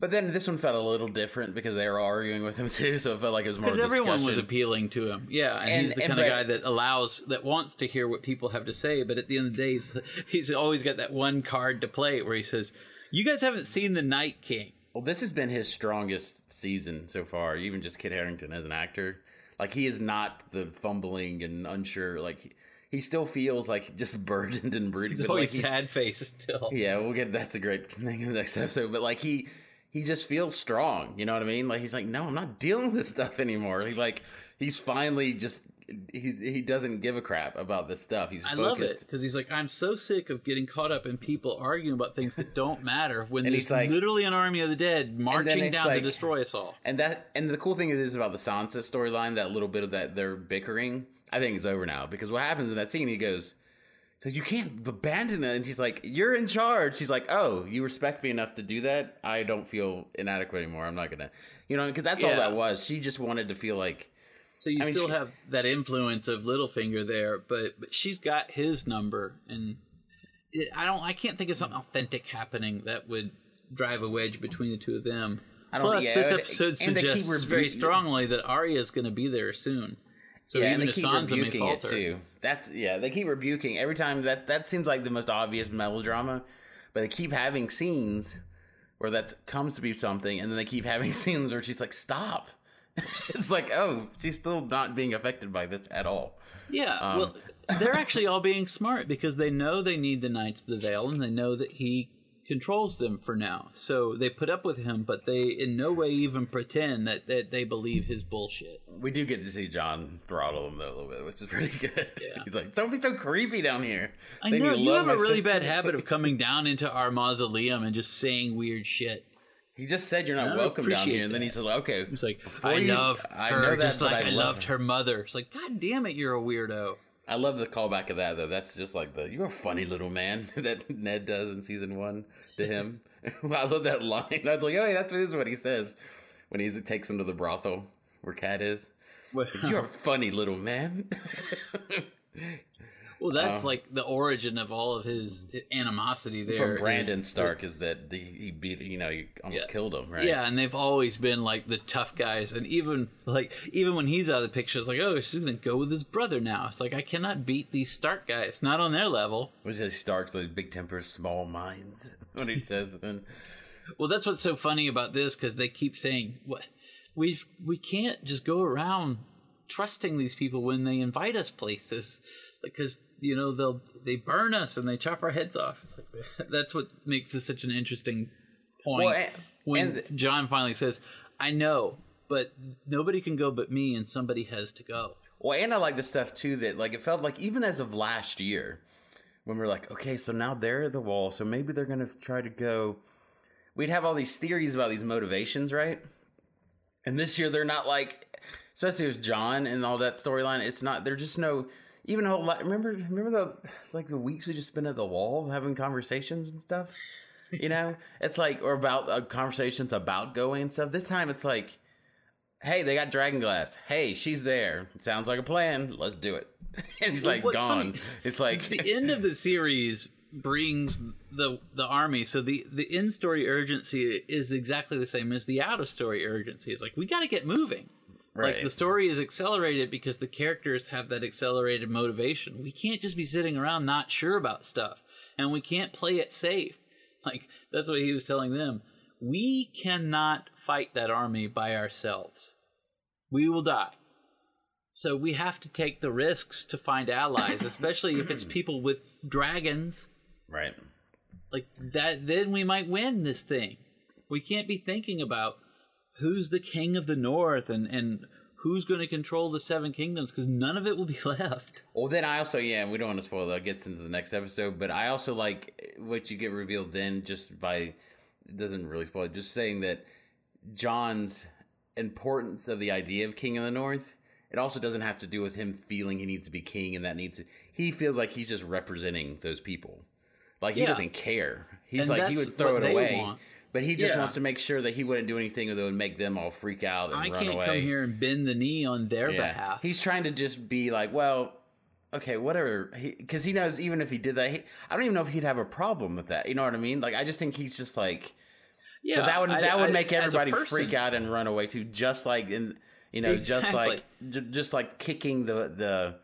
Speaker 5: But then this one felt a little different because they were arguing with him too, so it felt like it was more
Speaker 4: Because everyone was appealing to him, yeah, and,
Speaker 5: And-
Speaker 4: he's the
Speaker 5: and
Speaker 4: kind of guy that allows, that wants to hear what people have to say. But at the end of the day, he's, he's always got that one card to play where he says, "You guys haven't seen the Night King."
Speaker 5: Well, this has been his strongest season so far. Even just Kit Harington as an actor, like he is not the fumbling and unsure. Like he, he still feels like just burdened and brooding.
Speaker 4: He's always
Speaker 5: like,
Speaker 4: sad face still.
Speaker 5: Yeah, we'll get that's a great thing in the next episode. But like he he just feels strong. You know what I mean? Like he's like, no, I'm not dealing with this stuff anymore. He like he's finally just he he doesn't give a crap about this stuff. He's
Speaker 4: I love
Speaker 5: focused.
Speaker 4: it because he's like, I'm so sick of getting caught up in people arguing about things that don't matter when there's
Speaker 5: like-
Speaker 4: literally an army of the dead marching down
Speaker 5: like-
Speaker 4: to destroy us all.
Speaker 5: And that and the cool thing is about the Sansa storyline, that little bit of that they're bickering, I think it's over now because what happens in that scene, he goes, "So you can't abandon it," and he's like, "You're in charge." She's like, "Oh, you respect me enough to do that? I don't feel inadequate anymore. I'm not gonna, you know, because that's all that was. She just wanted to feel like."
Speaker 4: So you
Speaker 5: I mean,
Speaker 4: still
Speaker 5: she-
Speaker 4: have that influence of Littlefinger there, but but she's got his number, and it, I don't, I can't think of something authentic happening that would drive a wedge between the two of them.
Speaker 5: I don't
Speaker 4: Plus,
Speaker 5: think-
Speaker 4: this episode
Speaker 5: and they keep
Speaker 4: suggests very strongly that Arya is going to be there soon. So
Speaker 5: yeah,
Speaker 4: even
Speaker 5: and they keep
Speaker 4: Sansa
Speaker 5: rebuking it too. That's yeah, they keep rebuking every time. That that seems like the most obvious melodrama, but they keep having scenes where that comes to be something, and then they keep having scenes where she's like, "Stop." it's like, oh, she's still not being affected by this at all.
Speaker 4: Yeah,
Speaker 5: Um,
Speaker 4: well, they're actually all being smart because they know they need the Knights of the Vale, and they know that he controls them for now. So they put up with him, but they in no way even pretend that, that they believe his bullshit.
Speaker 5: We do get to see Jon throttle him though a little bit, which is pretty good.
Speaker 4: Yeah.
Speaker 5: He's like, "Don't be so creepy down here."
Speaker 4: I
Speaker 5: Saying
Speaker 4: know you
Speaker 5: love
Speaker 4: have a really
Speaker 5: sister.
Speaker 4: bad habit of coming down into our mausoleum and just saying weird shit.
Speaker 5: He just said you're not
Speaker 4: I
Speaker 5: welcome down here, and then he said, "Okay."
Speaker 4: It's like I
Speaker 5: you-
Speaker 4: love
Speaker 5: I
Speaker 4: her
Speaker 5: know that,
Speaker 4: just
Speaker 5: but
Speaker 4: like I,
Speaker 5: love
Speaker 4: loved her mother. It's like, God damn it, you're a weirdo.
Speaker 5: I love the callback of that though. That's just like the "you're a funny little man" that Ned does in season one to him. I love that line. I was like, "Oh, yeah, that's what is what he says when he takes him to the brothel where Cat is." You're a funny little man.
Speaker 4: Well, that's
Speaker 5: Um,
Speaker 4: like the origin of all of his animosity there.
Speaker 5: From
Speaker 4: is-
Speaker 5: Brandon Stark is that the, he beat you know he almost
Speaker 4: Yeah.
Speaker 5: killed him right?
Speaker 4: Yeah, and they've always been like the tough guys, and even like even when he's out of the picture, it's like, oh, she's gonna go with his brother now. It's like I cannot beat these Stark guys, not on their level.
Speaker 5: What is? Stark's like big tempers, small minds. What he says then.
Speaker 4: Well, that's what's so funny about this because they keep saying what we we can't just go around trusting these people when they invite us places because you know they'll they burn us and they chop our heads off. It's like, that's what makes this such an interesting point.
Speaker 5: Well, and-
Speaker 4: when
Speaker 5: and-
Speaker 4: Jon finally says, "I know, but nobody can go but me, and somebody has to go."
Speaker 5: Well, and I like the stuff too that like it felt like even as of last year, when we are like, okay, so now they're at the wall, so maybe they're gonna try to go. We'd have all these theories about these motivations, right? And this year they're not like, especially with Jon and all that storyline. It's not. They're just no. Even a whole lot. Remember, remember the like the weeks we just spent at the wall having conversations and stuff. You know, it's like or about uh, conversations about going and stuff. This time it's like, hey, they got dragon glass. Hey, she's there. Sounds like a plan. Let's do it. And he's like gone.
Speaker 4: funny
Speaker 5: It's like
Speaker 4: the end of the series brings the the army so the the in story urgency is exactly the same as the out of story urgency it's like we got to get moving like the story is accelerated because the characters have that accelerated motivation we can't just be sitting around not sure about stuff and we can't play it safe like that's what he was telling them we cannot fight that army by ourselves we will die so we have to take the risks to find allies, especially if it's people with dragons.
Speaker 5: right.
Speaker 4: Like that, then we might win this thing. We can't be thinking about who's the king of the north and and who's going to control the seven kingdoms because none of it will be left.
Speaker 5: Well, then I also yeah, we don't want to spoil that. Gets into the next episode, but I also like eh, what you get revealed then just by it doesn't really spoil. it, Just saying that Jon's importance of the idea of King of the North. It also doesn't have to do with him feeling he needs to be king and that needs to. He feels like he's just representing those people. Like he
Speaker 4: Yeah.
Speaker 5: doesn't care. He's
Speaker 4: And
Speaker 5: like he would throw it away,
Speaker 4: want.
Speaker 5: But he just
Speaker 4: Yeah.
Speaker 5: wants to make sure that he wouldn't do anything that would make them all freak out and
Speaker 4: I
Speaker 5: run
Speaker 4: can't
Speaker 5: away.
Speaker 4: come here and bend the knee on their
Speaker 5: Yeah.
Speaker 4: behalf.
Speaker 5: He's trying to just be like, well, okay, whatever. Because he, knows even if he did that, he, I don't even know if he'd have a problem with that. You know what I mean? Like, I just think he's just like,
Speaker 4: yeah,
Speaker 5: but that would
Speaker 4: I-
Speaker 5: that would
Speaker 4: I-
Speaker 5: make everybody
Speaker 4: person-
Speaker 5: freak out and run away too. Just like in, you know, just like j- just like kicking the the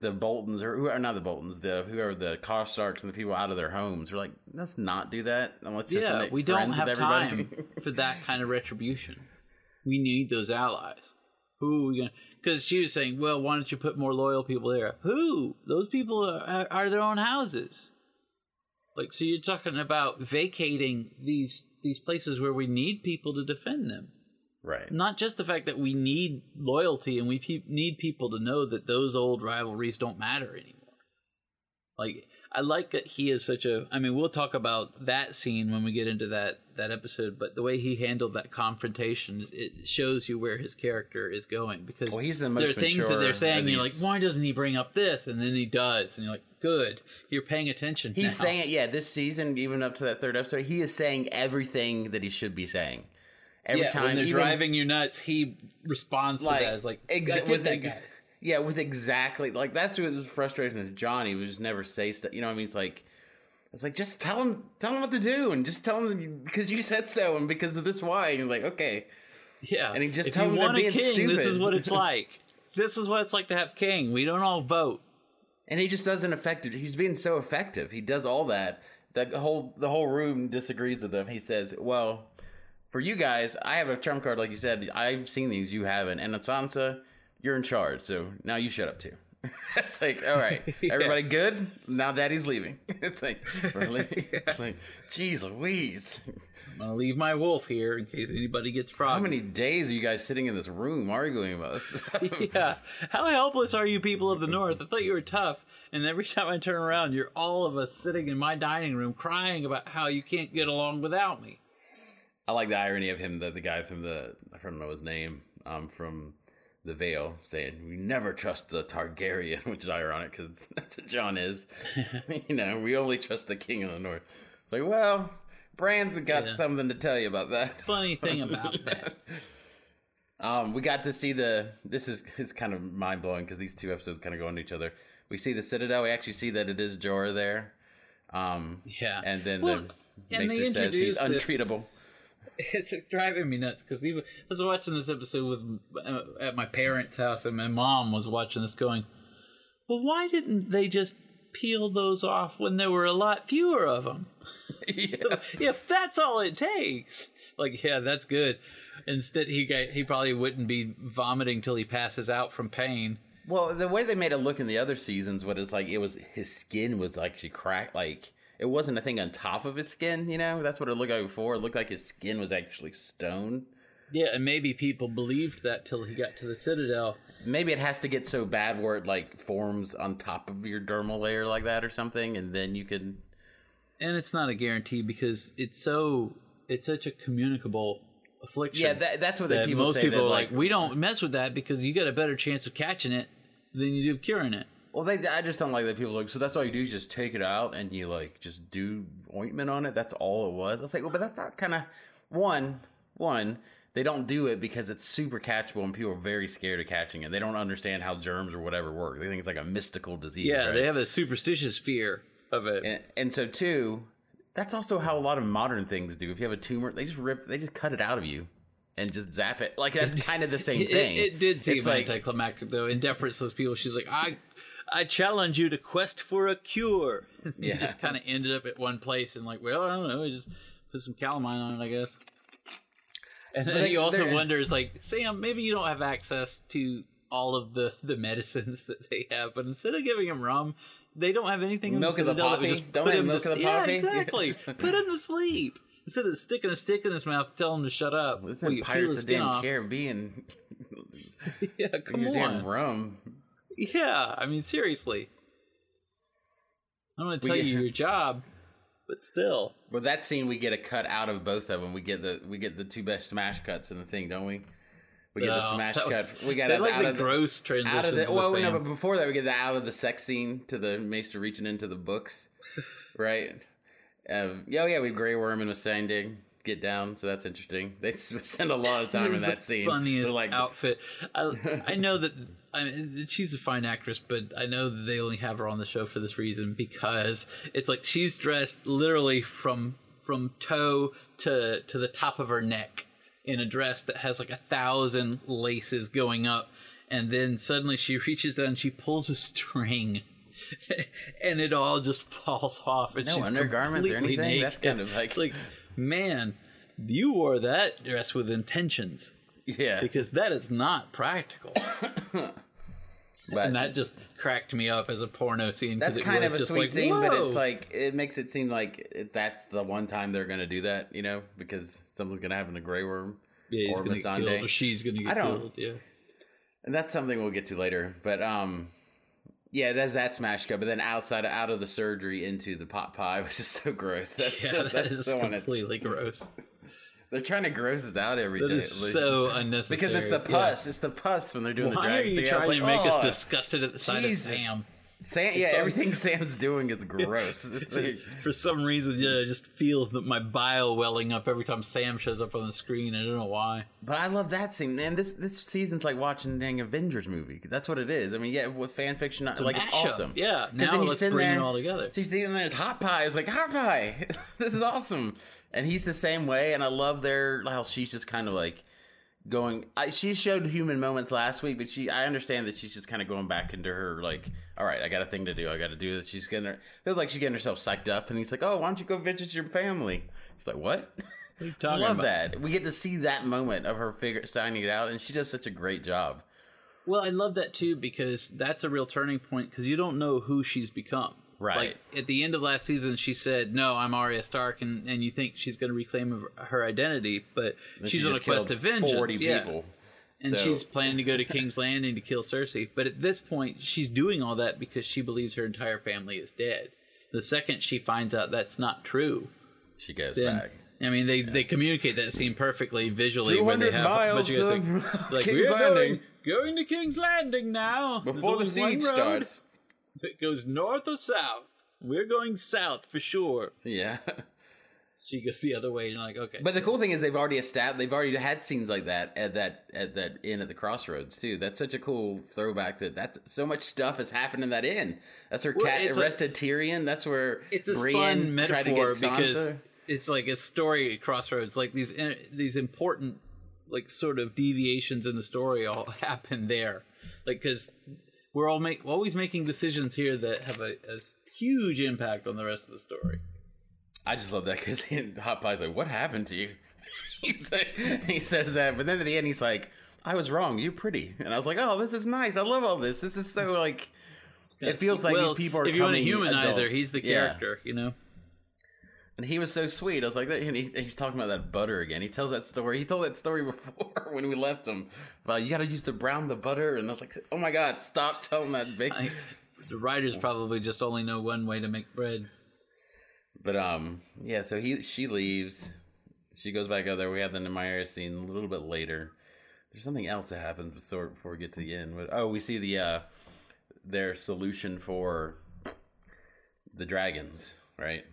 Speaker 5: the Boltons or who are not the Boltons, the whoever the Karstarks and the people out of their homes. We're like, let's not do that. And let's just
Speaker 4: yeah,
Speaker 5: make
Speaker 4: we don't
Speaker 5: friends
Speaker 4: have
Speaker 5: with everybody.
Speaker 4: time for that kind of retribution. We need those allies. Who are we gonna? Because she was saying, "Well, why don't you put more loyal people there?" Who? Those people are, are their own houses. Like, so you're talking about vacating these these places where we need people to defend them.
Speaker 5: Right.
Speaker 4: Not just the fact that we need loyalty and we pe- need people to know that those old rivalries don't matter anymore. Like I like that he is such a. I mean, we'll talk about that scene when we get into that that episode. But the way he handled that confrontation, it shows you where his character is going. Because
Speaker 5: Well, he's the most there
Speaker 4: are things that they're saying, and you're like, why doesn't he bring up this? And then he does, and you're like, good, you're paying attention.
Speaker 5: He's
Speaker 4: now.
Speaker 5: saying it, yeah. This season, even up to that third episode, he is saying everything that he should be saying. Every
Speaker 4: yeah,
Speaker 5: time,
Speaker 4: when they're
Speaker 5: even,
Speaker 4: driving you nuts, he responds to
Speaker 5: like,
Speaker 4: that as like,
Speaker 5: exa-
Speaker 4: "Get
Speaker 5: with
Speaker 4: that
Speaker 5: ex-
Speaker 4: guy."
Speaker 5: yeah, with exactly like that's what was frustrating with Johnny. He just never say stuff. You know what I mean? It's like it's like just tell him, tell him what to do, and just tell him because you said so, and because of this why. And you're like, okay,
Speaker 4: Yeah,
Speaker 5: And he just
Speaker 4: if
Speaker 5: tell them they're
Speaker 4: a
Speaker 5: being
Speaker 4: king, this is what it's like. this is what it's like to have king. We don't all vote.
Speaker 5: and he just doesn't affect it. He's being so effective. He does all that. The whole the whole room disagrees with him. He says, "Well, for you guys, I have a trump card, like you said. I've seen these, you haven't. And Sansa, you're in charge, so now you shut up too." it's like, all right, everybody good? Now Daddy's leaving. it's like, really? It's like, geez, Louise,
Speaker 4: I'm gonna leave my wolf here in case anybody gets
Speaker 5: how many days are you guys sitting in this room arguing about this?
Speaker 4: yeah, how helpless are you, people of the north? I thought you were tough, and every time I turn around, you're all of us sitting in my dining room crying about how you can't get along without me.
Speaker 5: I like the irony of him, the, the guy from the I don't know his name, um, from the Vale, saying we never trust the Targaryen, which is ironic because that's what Jon is. you know, we only trust the King of the North. Like, well, Bran's got
Speaker 4: Yeah.
Speaker 5: something to tell you about that.
Speaker 4: Funny thing about that,
Speaker 5: Um, we got to see the. This is is kind of mind blowing because these two episodes kind of go into each other. We see the Citadel. We actually see that it is Jorah there. Um,
Speaker 4: yeah.
Speaker 5: and then
Speaker 4: Well,
Speaker 5: the
Speaker 4: and
Speaker 5: Maester says he's
Speaker 4: this-
Speaker 5: untreatable.
Speaker 4: It's driving me nuts because even I was watching this episode with uh, at my parents' house, and my mom was watching this, going, "Well, why didn't they just peel those off when there were a lot fewer of them?
Speaker 5: yeah.
Speaker 4: if that's all it takes." Like, yeah, that's good. Instead, he got, he probably wouldn't be vomiting till he passes out from pain.
Speaker 5: Well, the way they made it look in the other seasons, what is like it was his skin was actually cracked, like it wasn't a thing on top of his skin. You know, that's what it looked like before. It looked like his skin was actually stone.
Speaker 4: Yeah, and maybe people believed that till he got to the Citadel.
Speaker 5: Maybe it has to get so bad where it like forms on top of your dermal layer like that or something, and then you can.
Speaker 4: And it's not a guarantee because it's so it's such a communicable affliction.
Speaker 5: Yeah, that, that's what the
Speaker 4: that
Speaker 5: people
Speaker 4: most
Speaker 5: say.
Speaker 4: people
Speaker 5: that,
Speaker 4: are like,
Speaker 5: like,
Speaker 4: we don't mess with that because you got a better chance of catching it than you do of curing it.
Speaker 5: Well, they, I just don't like that people are like. So that's all you do is just take it out and you like just do ointment on it. That's all it was. I was like, well, but that's not kind of one. One, they don't do it because it's super catchable and people are very scared of catching it. They don't understand how germs or whatever work. They think it's like a mystical disease.
Speaker 4: Yeah,
Speaker 5: right?
Speaker 4: they have a superstitious fear of it.
Speaker 5: And, and so two, that's also how a lot of modern things do. If you have a tumor, they just rip, they just cut it out of you and just zap it. Like that's kind of the same
Speaker 4: It,
Speaker 5: thing.
Speaker 4: it did seem
Speaker 5: It's like,
Speaker 4: anticlimactic though. In deference to those people, she's like, I, I challenge you to quest for a cure.
Speaker 5: Yeah.
Speaker 4: You just kind of ended up at one place and like, well, I don't know, we just put some calamine on it, I guess. And then
Speaker 5: But
Speaker 4: you also wonder, is like, Sam, maybe you don't have access to all of the the medicines that they have, but instead of giving him rum, they don't have anything
Speaker 5: Milk
Speaker 4: the
Speaker 5: of the
Speaker 4: Citadel
Speaker 5: poppy?
Speaker 4: just
Speaker 5: Don't have milk
Speaker 4: to
Speaker 5: of the
Speaker 4: yeah,
Speaker 5: poppy?
Speaker 4: exactly. Put him to sleep instead of sticking a stick in his mouth, tell him to shut up.
Speaker 5: This
Speaker 4: Well,
Speaker 5: is
Speaker 4: you peel
Speaker 5: Pirates
Speaker 4: his
Speaker 5: of
Speaker 4: skin
Speaker 5: Damn
Speaker 4: off.
Speaker 5: Caribbean.
Speaker 4: yeah, come on.
Speaker 5: Your damn rum.
Speaker 4: Yeah, I mean seriously. I don't want to
Speaker 5: We
Speaker 4: tell you your job, but still.
Speaker 5: Well, that scene we get a cut out of both of them. We get the we get the two best smash cuts in the thing, don't we? We get the smash
Speaker 4: that
Speaker 5: cut.
Speaker 4: was-
Speaker 5: we got
Speaker 4: like
Speaker 5: out
Speaker 4: the
Speaker 5: of the,
Speaker 4: gross transitions.
Speaker 5: out of the. Well, no, but before that, we get the out of the sex scene to the Maester reaching into the books, right? Uh, yeah, yeah, we Grey Worm and Missandei get down, so that's interesting. They spend a lot of time in that scene.
Speaker 4: Funniest
Speaker 5: They're like,
Speaker 4: outfit. I, I know that I mean, she's a fine actress, but I know that they only have her on the show for this reason because it's like she's dressed literally from from toe to to the top of her neck in a dress that has like a thousand laces going up, and then suddenly she reaches down, and she pulls a string. and it all just falls off. And
Speaker 5: No
Speaker 4: she's
Speaker 5: undergarments or anything? That's kind of like-
Speaker 4: like, man, you wore that dress with intentions
Speaker 5: yeah,
Speaker 4: because that is not practical.
Speaker 5: but
Speaker 4: and that just cracked me up as a porno scene.
Speaker 5: That's kind of a sweet
Speaker 4: like,
Speaker 5: scene, but it's like it makes it seem like that's the one time they're gonna do that, you know, because something's gonna happen to Grey Worm
Speaker 4: yeah, he's
Speaker 5: or
Speaker 4: Missandei. or she's gonna get
Speaker 5: I don't-
Speaker 4: killed. Yeah,
Speaker 5: and that's something we'll get to later. But um, yeah, that's that smash cut. But then outside, out of the surgery into the pot pie, which is so gross. That's
Speaker 4: yeah, that
Speaker 5: that's
Speaker 4: is
Speaker 5: the one that's,
Speaker 4: completely gross.
Speaker 5: they're trying to gross us out every
Speaker 4: That
Speaker 5: day.
Speaker 4: is so unnecessary.
Speaker 5: because it's the
Speaker 4: Yeah.
Speaker 5: pus. It's the pus when they're doing the
Speaker 4: Why are you
Speaker 5: was
Speaker 4: trying to
Speaker 5: like,
Speaker 4: make
Speaker 5: "Oh,
Speaker 4: us disgusted at the sight
Speaker 5: Jesus.
Speaker 4: of Sam?
Speaker 5: Sam, yeah, everything Sam's doing is gross. It's like,
Speaker 4: For some reason, yeah, I just feel that my bile welling up every time Sam shows up on the screen. I don't know why.
Speaker 5: But I love that scene, man. This this season's like watching a dang Avengers movie. That's what it is. I mean, yeah, with fan fiction, like it's
Speaker 4: mashup.
Speaker 5: awesome.
Speaker 4: Yeah,
Speaker 5: because
Speaker 4: now
Speaker 5: then you
Speaker 4: let's bring
Speaker 5: there,
Speaker 4: it all together.
Speaker 5: So see, and there's hot pie. It's like hot pie. this is awesome, and he's the same way. And I love their how she's just kind of like going. I, she showed human moments last week, but she I understand that she's just kind of going back into her like, all right, I got a thing to do. I got to do this. She's getting her feels like she's getting herself psyched up, and he's like, oh, why don't you go visit your family? She's like, what? I
Speaker 4: talking
Speaker 5: love
Speaker 4: about?
Speaker 5: that. We get to see that moment of her figure signing it out, and she does such a great job.
Speaker 4: Well, I love that too because that's a real turning point because you don't know who she's become.
Speaker 5: Right.
Speaker 4: Like at the end of last season, she said, "No, I'm Arya Stark," and, and you think she's going to reclaim her- her identity, but
Speaker 5: And
Speaker 4: she's on a quest
Speaker 5: killed
Speaker 4: of vengeance.
Speaker 5: Forty
Speaker 4: yeah.
Speaker 5: people.
Speaker 4: And
Speaker 5: So-
Speaker 4: she's planning to go to King's Landing to kill Cersei. But at this point, she's doing all that because she believes her entire family is dead. The second she finds out that's not true,
Speaker 5: She goes
Speaker 4: then
Speaker 5: back.
Speaker 4: I mean they, they communicate that scene perfectly visually. where they
Speaker 5: 200
Speaker 4: have a
Speaker 5: miles
Speaker 4: bunch of guys
Speaker 5: to
Speaker 4: like, like
Speaker 5: King's
Speaker 4: we're
Speaker 5: Landing."
Speaker 4: Going, going to King's Landing now
Speaker 5: Before the
Speaker 4: only one
Speaker 5: siege starts.
Speaker 4: it goes north or south. We're going south for sure.
Speaker 5: Yeah.
Speaker 4: She goes the other way, and you're like, okay.
Speaker 5: But the cool thing is they've already established they've already had scenes like that at that at that inn at the crossroads too. That's such a cool throwback that that's so much stuff has happened in that inn. That's where
Speaker 4: Well,
Speaker 5: Cat arrested Tyrion. That's where
Speaker 4: it's a
Speaker 5: Brienne
Speaker 4: fun
Speaker 5: tried to get
Speaker 4: metaphor because it's like a story crossroads. Like these these important like sort of deviations in the story all happen there. Like because we're all make always making decisions here that have a, a huge impact on the rest of the story.
Speaker 5: I just love that because Hot Pie's like, "What happened to you?" He's like, he says that, but then at the end he's like, "I was wrong. You're pretty," and I was like, "Oh, this is nice. I love all this. This is so like." It feels like
Speaker 4: Well,
Speaker 5: these people are
Speaker 4: if you want to humanize her, he's the
Speaker 5: Yeah.
Speaker 4: character, you know.
Speaker 5: And he was so sweet. I was like, and he, he's talking about that butter again. He tells that story. He told that story before when we left him about you got to use the brown the butter. And I was like, oh my god, stop telling that big.
Speaker 4: I, the writers probably just only know one way to make bread.
Speaker 5: But um, yeah. So he she leaves. She goes back out there. We have the Nymeria scene a little bit later. There's something else that happens before before we get to the end. Oh, we see the uh their solution for the dragons, right?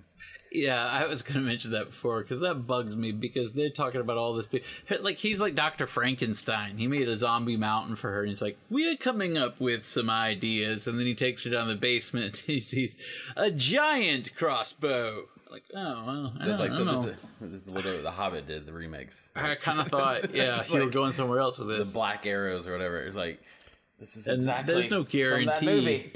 Speaker 4: Yeah, I was going to mention that before because that bugs me because they're talking about all this. be- Like he's like Doctor Frankenstein. He made a zombie mountain for her, and he's like, "We're coming up with some ideas." And then he takes her down the basement. And he sees a giant crossbow. Like, oh, well, I
Speaker 5: So it's like so. This is, this is what the Hobbit did. The remakes.
Speaker 4: I kind of thought, yeah, you were going somewhere else with this.
Speaker 5: the black arrows or whatever. It's like this is
Speaker 4: And
Speaker 5: exactly
Speaker 4: there's no
Speaker 5: from that
Speaker 4: guarantee.
Speaker 5: movie.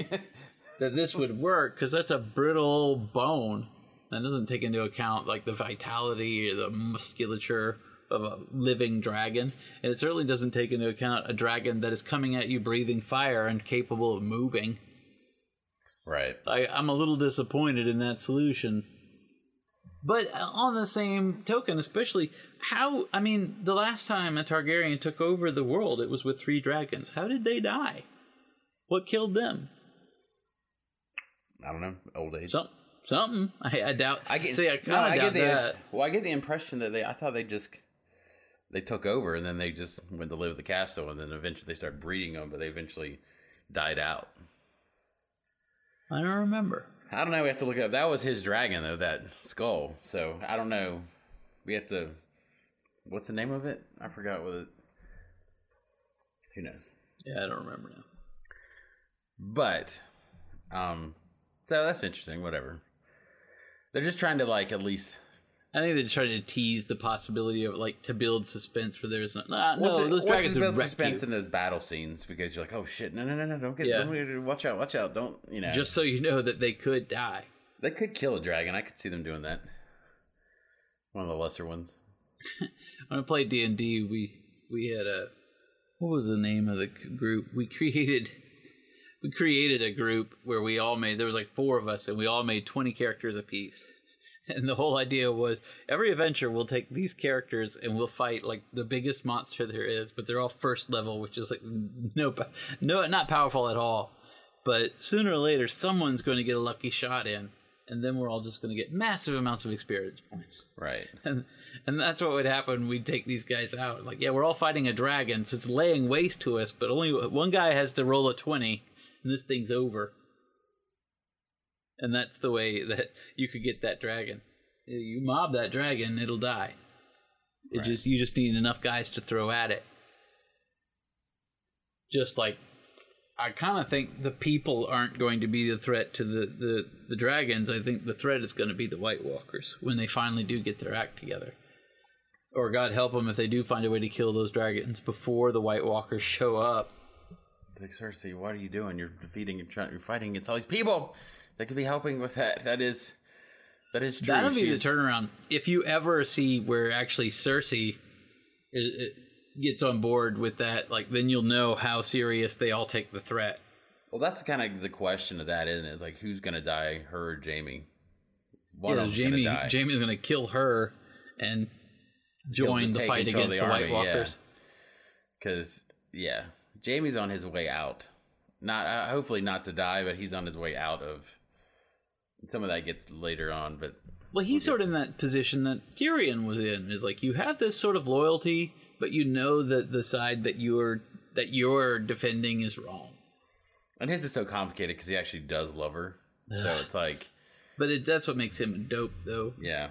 Speaker 4: that this would work because that's a brittle bone that doesn't take into account like the vitality or the musculature of a living dragon and it certainly doesn't take into account a dragon that is coming at you breathing fire and capable of moving
Speaker 5: right.
Speaker 4: I, i'm a little disappointed in that solution But uh, on the same token, especially how I mean, the last time a Targaryen took over the world, it was with three dragons. How did they die? What killed them?
Speaker 5: I don't know, old age.
Speaker 4: Some something. I, I doubt.
Speaker 5: I get.
Speaker 4: See, I
Speaker 5: no,
Speaker 4: kind of
Speaker 5: I
Speaker 4: doubt
Speaker 5: the.
Speaker 4: that.
Speaker 5: Well, I get the impression that they. I thought they just they took over and then they just went to live at the castle and then eventually they started breeding them, but they eventually died out.
Speaker 4: I don't remember.
Speaker 5: I don't know. We have to look up. That was his dragon though. That skull. So I don't know. We have to. What's the name of it? I forgot what it. Who knows?
Speaker 4: Yeah, I don't remember now.
Speaker 5: But, um, so that's interesting. Whatever. They're just trying to like at least.
Speaker 4: I think they're just trying to tease the possibility of like to build suspense where there's not. Nah,
Speaker 5: What's
Speaker 4: no,
Speaker 5: it,
Speaker 4: those
Speaker 5: what's
Speaker 4: dragons
Speaker 5: build suspense
Speaker 4: you.
Speaker 5: in those battle scenes because you're like, oh shit, no, no, no, no, don't get,
Speaker 4: Yeah.
Speaker 5: don't, watch out, watch out, don't, you know.
Speaker 4: Just so you know that they could die.
Speaker 5: they could kill a dragon. I could see them doing that. One of the lesser ones.
Speaker 4: When I played D and D, we we had a what was the name of the group? We created we created a group where we all made there was like four of us and we all made twenty characters apiece. And the whole idea was every adventure we'll take these characters and we'll fight like the biggest monster there is, but they're all first level, which is like no no not powerful at all. But sooner or later someone's going to get a lucky shot in, and then we're all just going to get massive amounts of experience points
Speaker 5: Right.
Speaker 4: and and that's what would happen. We'd take these guys out. Like, yeah, we're all fighting a dragon, so it's laying waste to us. But only one guy has to roll a twenty, and this thing's over. And that's the way that you could get that dragon. You mob that dragon, it'll die. It
Speaker 5: Right.
Speaker 4: just you just need enough guys to throw at it. Just like I kind of think the people aren't going to be the threat to the, the, the dragons. I think the threat is going to be the White Walkers when they finally do get their act together. Or God help them if they do find a way to kill those dragons before the White Walkers show up.
Speaker 5: Like Cersei, what are you doing? You're defeating and trying. You're fighting against all these people that could be helping with that. That is, that is true.
Speaker 4: That'll be the turnaround. If you ever see where actually Cersei gets on board with that, like then you'll know how serious they all take the threat.
Speaker 5: Well, that's kind of the question of that, isn't it? Like, who's gonna die, her or Jaime? One
Speaker 4: Yeah, Jaime
Speaker 5: gonna die.
Speaker 4: Jaime's going to kill her and join the fight against the, White. Walkers.
Speaker 5: Because yeah, Jaime's on his way out. Not uh, hopefully not to die, but he's on his way out of. Some of that gets later on, but
Speaker 4: Well, he's
Speaker 5: We'll
Speaker 4: sort of in that position that Tyrion was in. Is like you have this sort of loyalty, but you know that the side that you're that you're defending is wrong.
Speaker 5: and his is so complicated because he actually does love her. So it's like,
Speaker 4: But it, that's what makes him dope, though.
Speaker 5: yeah,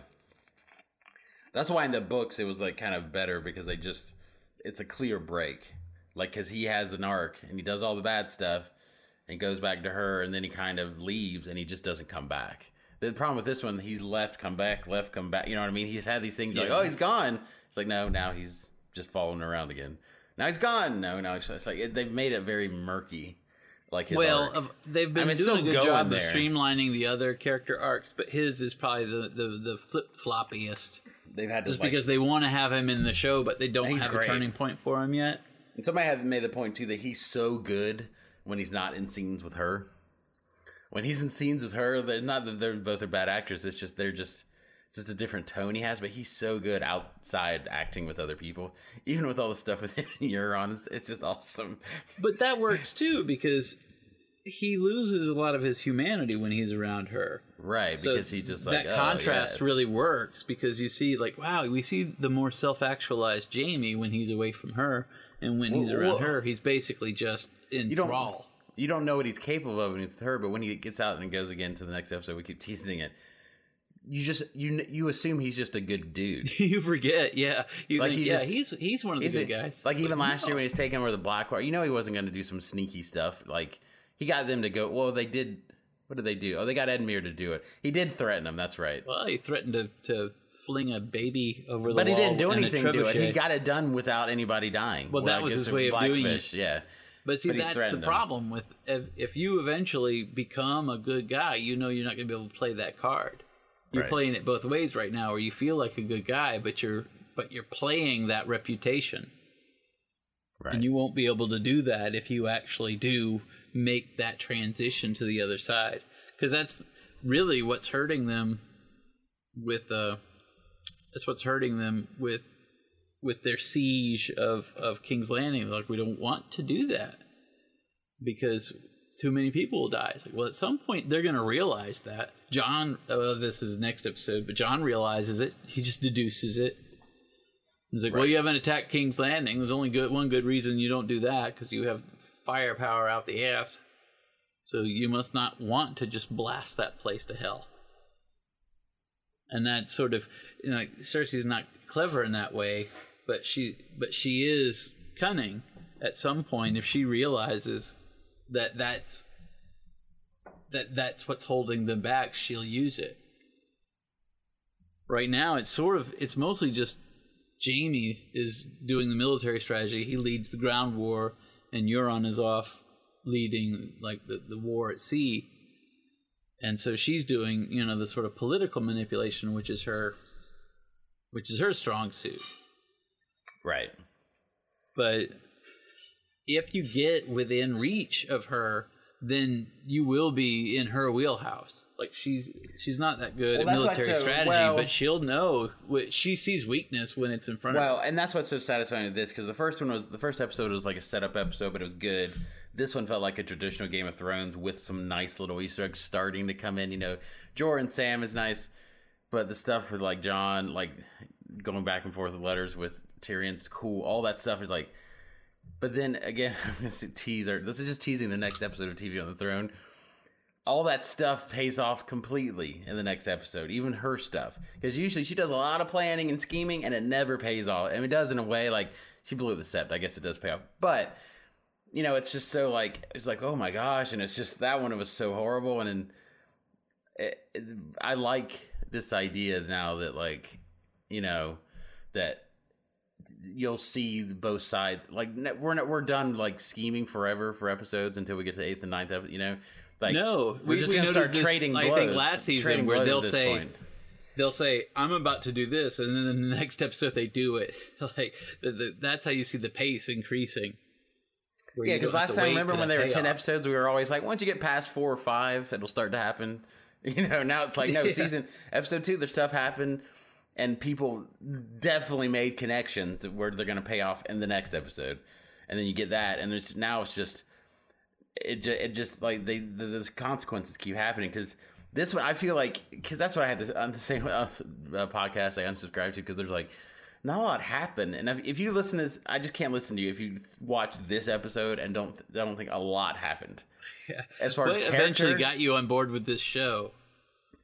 Speaker 5: that's why in the books it was like kind of better because they just it's a clear break, like because he has an arc and he does all the bad stuff and goes back to her and then he kind of leaves and he just doesn't come back. The problem with this one, he's left, come back, left, come back. You know what I mean? He's had these things like, oh, he's gone. It's like, no, now he's just following around again. Now he's gone. No, no, it's, it's like it, they've made it very murky. Like his
Speaker 4: well,
Speaker 5: arc.
Speaker 4: of- they've been
Speaker 5: I mean, it's
Speaker 4: doing a
Speaker 5: still
Speaker 4: good
Speaker 5: going
Speaker 4: job
Speaker 5: there.
Speaker 4: of streamlining the other character arcs, but his is probably the the, the flip floppiest.
Speaker 5: they've had to
Speaker 4: Just
Speaker 5: like,
Speaker 4: because they want to have him in the show, but they don't have
Speaker 5: great.
Speaker 4: a turning point for him yet.
Speaker 5: And somebody had made the point too that he's so good when he's not in scenes with her. When he's in scenes with her, they're not that they're both are bad actors. It's just they're just it's just a different tone he has. But he's so good outside acting with other people, even with all the stuff with Euron. It's, it's just awesome.
Speaker 4: But that works too because he loses a lot of his humanity when he's around her.
Speaker 5: Right,
Speaker 4: So
Speaker 5: because he's just like
Speaker 4: that
Speaker 5: oh,
Speaker 4: contrast
Speaker 5: yes.
Speaker 4: really works because you see like wow we see the more self-actualized Jaime when he's away from her and when he's around her he's basically just in
Speaker 5: You don't
Speaker 4: thrall.
Speaker 5: you don't know what he's capable of when it's her, but when he gets out and goes again to the next episode, we keep teasing it. You just you you assume he's just a good dude.
Speaker 4: you forget yeah you
Speaker 5: Like,
Speaker 4: think,
Speaker 5: he
Speaker 4: yeah
Speaker 5: just-
Speaker 4: he's he's one of the good
Speaker 5: a-
Speaker 4: guys
Speaker 5: Like
Speaker 4: It's
Speaker 5: even last
Speaker 4: no.
Speaker 5: year when he was taking over the Blackwater, you know he wasn't going to do some sneaky stuff. Like he got them to go. Well, they did. What did they do? Oh, they got Edmure to do it. He did threaten him. That's right.
Speaker 4: well he threatened to, to fling a baby over the
Speaker 5: But he didn't do anything to it. He got it done without anybody dying.
Speaker 4: Well, that
Speaker 5: I
Speaker 4: was his way of doing it.
Speaker 5: Yeah.
Speaker 4: But see,
Speaker 5: But
Speaker 4: that's the
Speaker 5: him.
Speaker 4: problem with if, if you eventually become a good guy, you know you're not going to be able to play that card. You're
Speaker 5: Right.
Speaker 4: playing it both ways right now, where you feel like a good guy, but you're but you're playing that reputation,
Speaker 5: Right.
Speaker 4: and you won't be able to do that if you actually do make that transition to the other side, because that's really what's hurting them with uh that's what's hurting them with with their siege of of King's Landing. Like we don't want to do that because too many people will die. Like, well, at some point they're going to realize that. Jon, this is next episode, but Jon realizes it. He just deduces it. He's like, well, you haven't attacked King's Landing. There's only good one good reason you don't do that because you have firepower out the ass. So you must not want to just blast that place to hell. And that sort of, you know, Cersei's not clever in that way, but she, but she is cunning. At some point, if she realizes that that's that that's what's holding them back, she'll use it. Right now, it's sort of, it's mostly just Jaime is doing the military strategy. He leads the ground war, and Euron is off leading like the, the war at sea. And so she's doing, you know, the sort of political manipulation, which is her, which is her strong suit.
Speaker 5: Right.
Speaker 4: But if you get within reach of her, then you will be in her wheelhouse. Like she's she's not that good
Speaker 5: Well,
Speaker 4: at military
Speaker 5: so-
Speaker 4: strategy,
Speaker 5: well-
Speaker 4: but she'll know. What, she sees weakness when it's in front of
Speaker 5: Well, and that's what's so satisfying with this because the first one was the first episode was like a setup episode, but it was good. This one felt like a traditional Game of Thrones with some nice little Easter eggs starting to come in. You know, Jorah and Sam is nice, but the stuff with like Jon, like going back and forth with letters with Tyrion's cool. All that stuff is like. But then again, I'm gonna say teaser. This is just teasing the next episode of TV on the Throne. All that stuff pays off completely in the next episode, even her stuff. Because usually she does a lot of planning and scheming, and it never pays off. I mean, it does in a way like she blew it the sept. I guess it does pay off, but you know, it's just so like it's like oh my gosh, and it's just that one. It was so horrible, and then it, it, I like this idea now that like you know that you'll see both sides. Like we're not, we're done like scheming forever for episodes until we get to eighth and ninth episode. You know, like
Speaker 4: no,
Speaker 5: we're
Speaker 4: we-
Speaker 5: just
Speaker 4: we
Speaker 5: gonna start
Speaker 4: this,
Speaker 5: trading
Speaker 4: I think last season where they'll say
Speaker 5: point.
Speaker 4: they'll say I'm about to do this, and then the next episode they do it. like the, the, that's how you see the pace increasing.
Speaker 5: Yeah, because last time, remember when there were 10
Speaker 4: payoff.
Speaker 5: episodes, we were always like, once you get past four or five, it'll start to happen. You know, now it's like, no,
Speaker 4: Yeah.
Speaker 5: season, episode two, there's stuff happened, and people definitely made connections where they're going to pay off in the next episode. And then you get that, and there's now it's just, it, ju- it just like they, the, the consequences keep happening because this one, I feel like, because that's what I had to, on the same uh, uh, podcast I unsubscribed to because there's like, not a lot happened. And if, if you listen to this, I just can't listen to you if you watch this episode and don't I don't think a lot happened.
Speaker 4: Yeah.
Speaker 5: As far
Speaker 4: What
Speaker 5: as
Speaker 4: eventually
Speaker 5: character,
Speaker 4: got you on board with this show?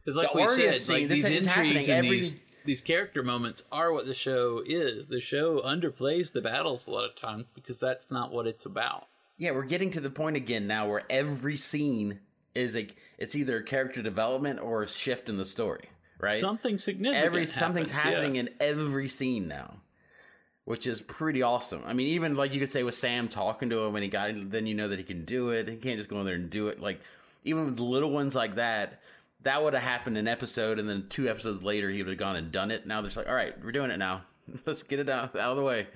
Speaker 4: Because like we said,
Speaker 5: scene,
Speaker 4: like these intrigues and
Speaker 5: every-
Speaker 4: these these character moments are what the show is. The show underplays the battles a lot of times because that's not what it's about.
Speaker 5: yeah, we're getting to the point again now where every scene is a it's either character development or a shift in the story, right?
Speaker 4: Something significant.
Speaker 5: every something's
Speaker 4: happens,
Speaker 5: happening
Speaker 4: yeah.
Speaker 5: in every scene now which is pretty awesome i mean even like you could say with sam talking to him when he got then you know that he can do it he can't just go in there and do it like even with little ones like that that would have happened an episode and then two episodes later he would have gone and done it now they're just like all right we're doing it now let's get it out, out of the way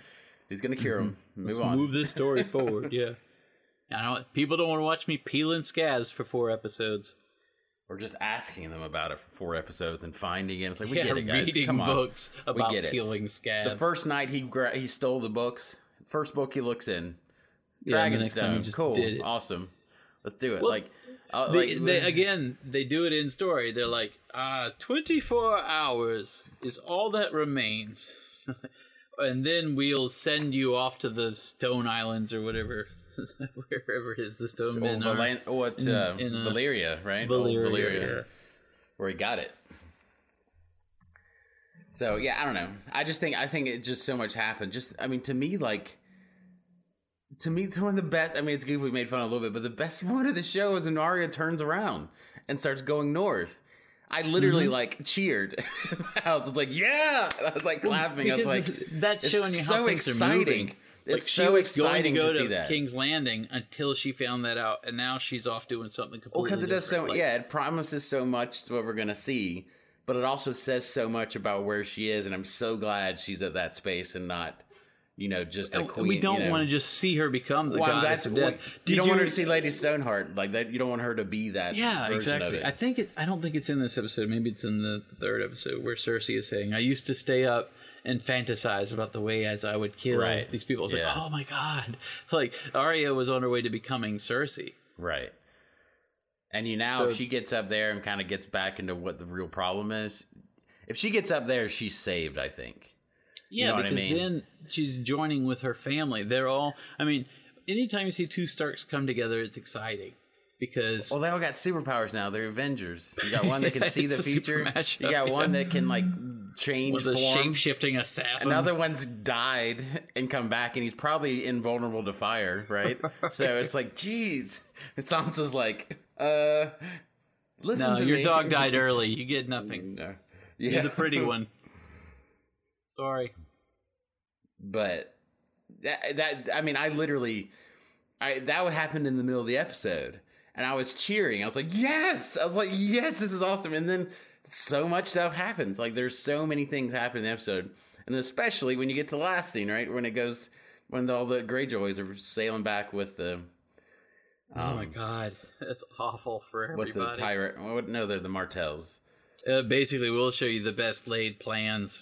Speaker 5: he's gonna cure him move
Speaker 4: Let's
Speaker 5: on
Speaker 4: move this story forward. Yeah. I don't. People don't want to watch me peeling scabs for four episodes.
Speaker 5: Or just asking them about it for four episodes and finding it it's like we
Speaker 4: yeah,
Speaker 5: get it guys
Speaker 4: reading
Speaker 5: come on
Speaker 4: books about
Speaker 5: get it.
Speaker 4: peeling scabs.
Speaker 5: the first night he gra- he stole the books first book he looks in
Speaker 4: Yeah, and the next time he
Speaker 5: Dragonstone. Cool. Awesome. Let's do it.
Speaker 4: Well,
Speaker 5: like, uh,
Speaker 4: They,
Speaker 5: like
Speaker 4: they, again, they do it in story. They're like, uh, 24 hours is all that remains. and then we'll send you off to the Stone Islands or whatever, wherever it is, the Stone
Speaker 5: oh,
Speaker 4: Men are.
Speaker 5: Valan- oh, it's uh,
Speaker 4: in, uh,
Speaker 5: Valyria, right?
Speaker 4: Valyria,
Speaker 5: Old Valyria, where he got it. So yeah, I don't know. I just think I think it just so much happened. Just I mean, to me, like to me, one of the best. I mean, it's good we made fun a little bit, but the best moment of the show is when Arya turns around and starts going north. I literally
Speaker 4: Mm-hmm.
Speaker 5: like cheered. I was like, "Yeah!" I was like clapping. I was
Speaker 4: Because
Speaker 5: like,
Speaker 4: that's showing you how
Speaker 5: so
Speaker 4: things
Speaker 5: exciting.
Speaker 4: are moving. Like
Speaker 5: It's
Speaker 4: she
Speaker 5: so
Speaker 4: was going to
Speaker 5: exciting
Speaker 4: go
Speaker 5: to see that.
Speaker 4: King's Landing until she found that out, and now she's off doing something completely.
Speaker 5: Well, because it does so.
Speaker 4: Like,
Speaker 5: yeah, it promises so much to what we're gonna see, but it also says so much about where she is, and I'm so glad she's at that space and not, you know, just a queen.
Speaker 4: we don't
Speaker 5: you know.
Speaker 4: want to just see her become the
Speaker 5: Well,
Speaker 4: goddess
Speaker 5: that's
Speaker 4: of death.
Speaker 5: you don't want her to see Lady Stoneheart like that. You don't want her to be that.
Speaker 4: Yeah, exactly. I think it. I don't think it's in this episode. Maybe it's in the third episode where Cersei is saying, "I used to stay up and fantasize about the way as I would kill
Speaker 5: Right.
Speaker 4: these people." It's
Speaker 5: Yeah.
Speaker 4: like, oh my god! Like Arya was on her way to becoming Cersei.
Speaker 5: Right. And you now,
Speaker 4: So-
Speaker 5: if she gets up there and kind of gets back into what the real problem is, if she gets up there, she's saved. I think.
Speaker 4: Yeah, you
Speaker 5: know what I mean?
Speaker 4: then she's joining with her family. They're all. I mean, anytime you see two Starks come together, it's exciting because
Speaker 5: Well, they all got superpowers now. They're Avengers. You got one that can
Speaker 4: Yeah,
Speaker 5: see the
Speaker 4: it's a super
Speaker 5: future.
Speaker 4: mashup,
Speaker 5: You got one that can like change
Speaker 4: with a
Speaker 5: form.
Speaker 4: shape shifting assassin.
Speaker 5: Another one's died and come back, and he's probably invulnerable to fire, right? So it's like, geez. And Sansa's like, uh, listen
Speaker 4: no,
Speaker 5: to
Speaker 4: your
Speaker 5: me.
Speaker 4: dog died early. You get nothing.
Speaker 5: No.
Speaker 4: You're
Speaker 5: Yeah,
Speaker 4: the pretty one. Sorry.
Speaker 5: but that, that I mean, I literally, I that happened in the middle of the episode, and I was cheering. I was like, yes! I was like, yes, this is awesome. And then so much stuff happens. Like there's so many things happen in the episode, and especially when you get to the last scene, right when it goes when all the Greyjoys are sailing back with the.
Speaker 4: oh my
Speaker 5: um,
Speaker 4: god, that's awful for everybody.
Speaker 5: With the tyrant, no, they're the Martells.
Speaker 4: uh, basically, we'll show you the best laid plans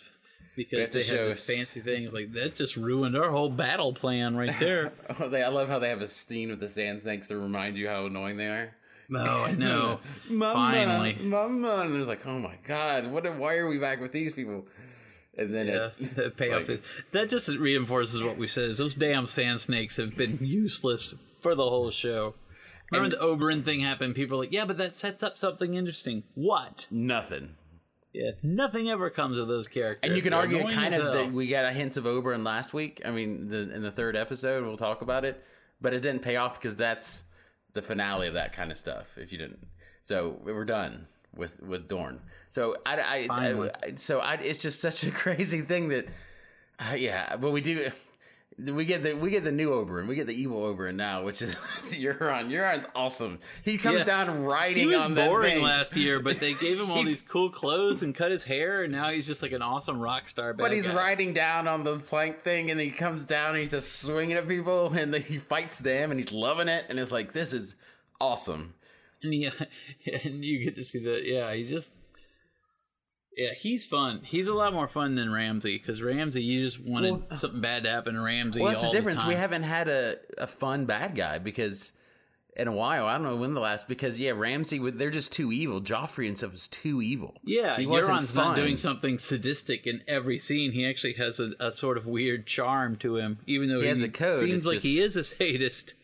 Speaker 4: because they have this
Speaker 5: us-
Speaker 4: fancy thing. Like that just ruined our whole battle plan right there.
Speaker 5: Oh, they, I love how they have a scene with the sand snakes to remind you how annoying they are.
Speaker 4: no, I know.
Speaker 5: Mama,
Speaker 4: Finally.
Speaker 5: Mama, and it's like, oh my god, what? Why are we back with these people? And then
Speaker 4: Yeah,
Speaker 5: it,
Speaker 4: the payoff
Speaker 5: like-
Speaker 4: is that just reinforces what we said. Is those damn sand snakes have been useless for the whole show. Remember the Oberyn thing happened? People were like, yeah, but that sets up something interesting. What?
Speaker 5: nothing.
Speaker 4: Yeah, nothing ever comes of those characters.
Speaker 5: And you can
Speaker 4: They're
Speaker 5: argue kind of that we got a hint of Oberyn last week. I mean, the, in the third episode, we'll talk about it, but it didn't pay off because that's the finale of that kind of stuff. If you didn't, so we're done with with Dorne. So I, I. I so I, it's just such a crazy thing that, uh, yeah. But we do. We get the we get the new Oberyn, We get the evil Oberyn now, which is Euron. Euron's awesome. He comes
Speaker 4: Yeah.
Speaker 5: down riding
Speaker 4: He was
Speaker 5: on that
Speaker 4: boring
Speaker 5: thing.
Speaker 4: last year, but they gave him all these cool clothes and cut his hair, and now he's just like an awesome rock star.
Speaker 5: But he's
Speaker 4: guy.
Speaker 5: riding down on the plank thing, and he comes down and he's just swinging at people, and then he fights them, and he's loving it, and it's like this is awesome.
Speaker 4: and, he, and you get to see the yeah. He's just yeah, he's fun. He's a lot more fun than Ramsay because Ramsay, you just wanted uh, something bad to happen to Ramsay.
Speaker 5: Well, that's the difference. we
Speaker 4: time.
Speaker 5: haven't had a, a fun bad guy because in a while. I don't know when the last because yeah, Ramsay they're just too evil. Joffrey and stuff is too evil.
Speaker 4: Yeah,
Speaker 5: he wasn't
Speaker 4: Euron's
Speaker 5: fun.
Speaker 4: not doing something sadistic in every scene. He actually has a, a sort of weird charm to him, even though
Speaker 5: He
Speaker 4: he,
Speaker 5: has a code,
Speaker 4: seems
Speaker 5: it's
Speaker 4: like
Speaker 5: just-
Speaker 4: he is a sadist.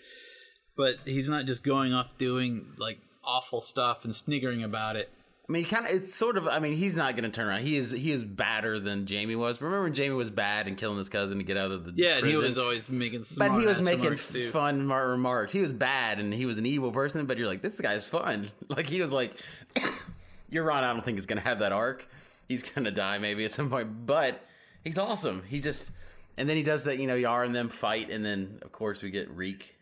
Speaker 4: But he's not just going off doing like awful stuff and sniggering about it.
Speaker 5: I mean, kind of. It's sort of. I mean, he's not going to turn around. He is. He is badder than Jaime was. Remember when Jaime was bad and killing his cousin to get out of the
Speaker 4: Yeah, and he was always making.
Speaker 5: But he was making fun remarks. He was bad and he was an evil person. But you're like, this guy's fun. Like he was like, you're right. I don't think he's going to have that arc. He's going to die maybe at some point. But he's awesome. He just. And then he does that. You know, Yar and them fight, and then of course we get Reek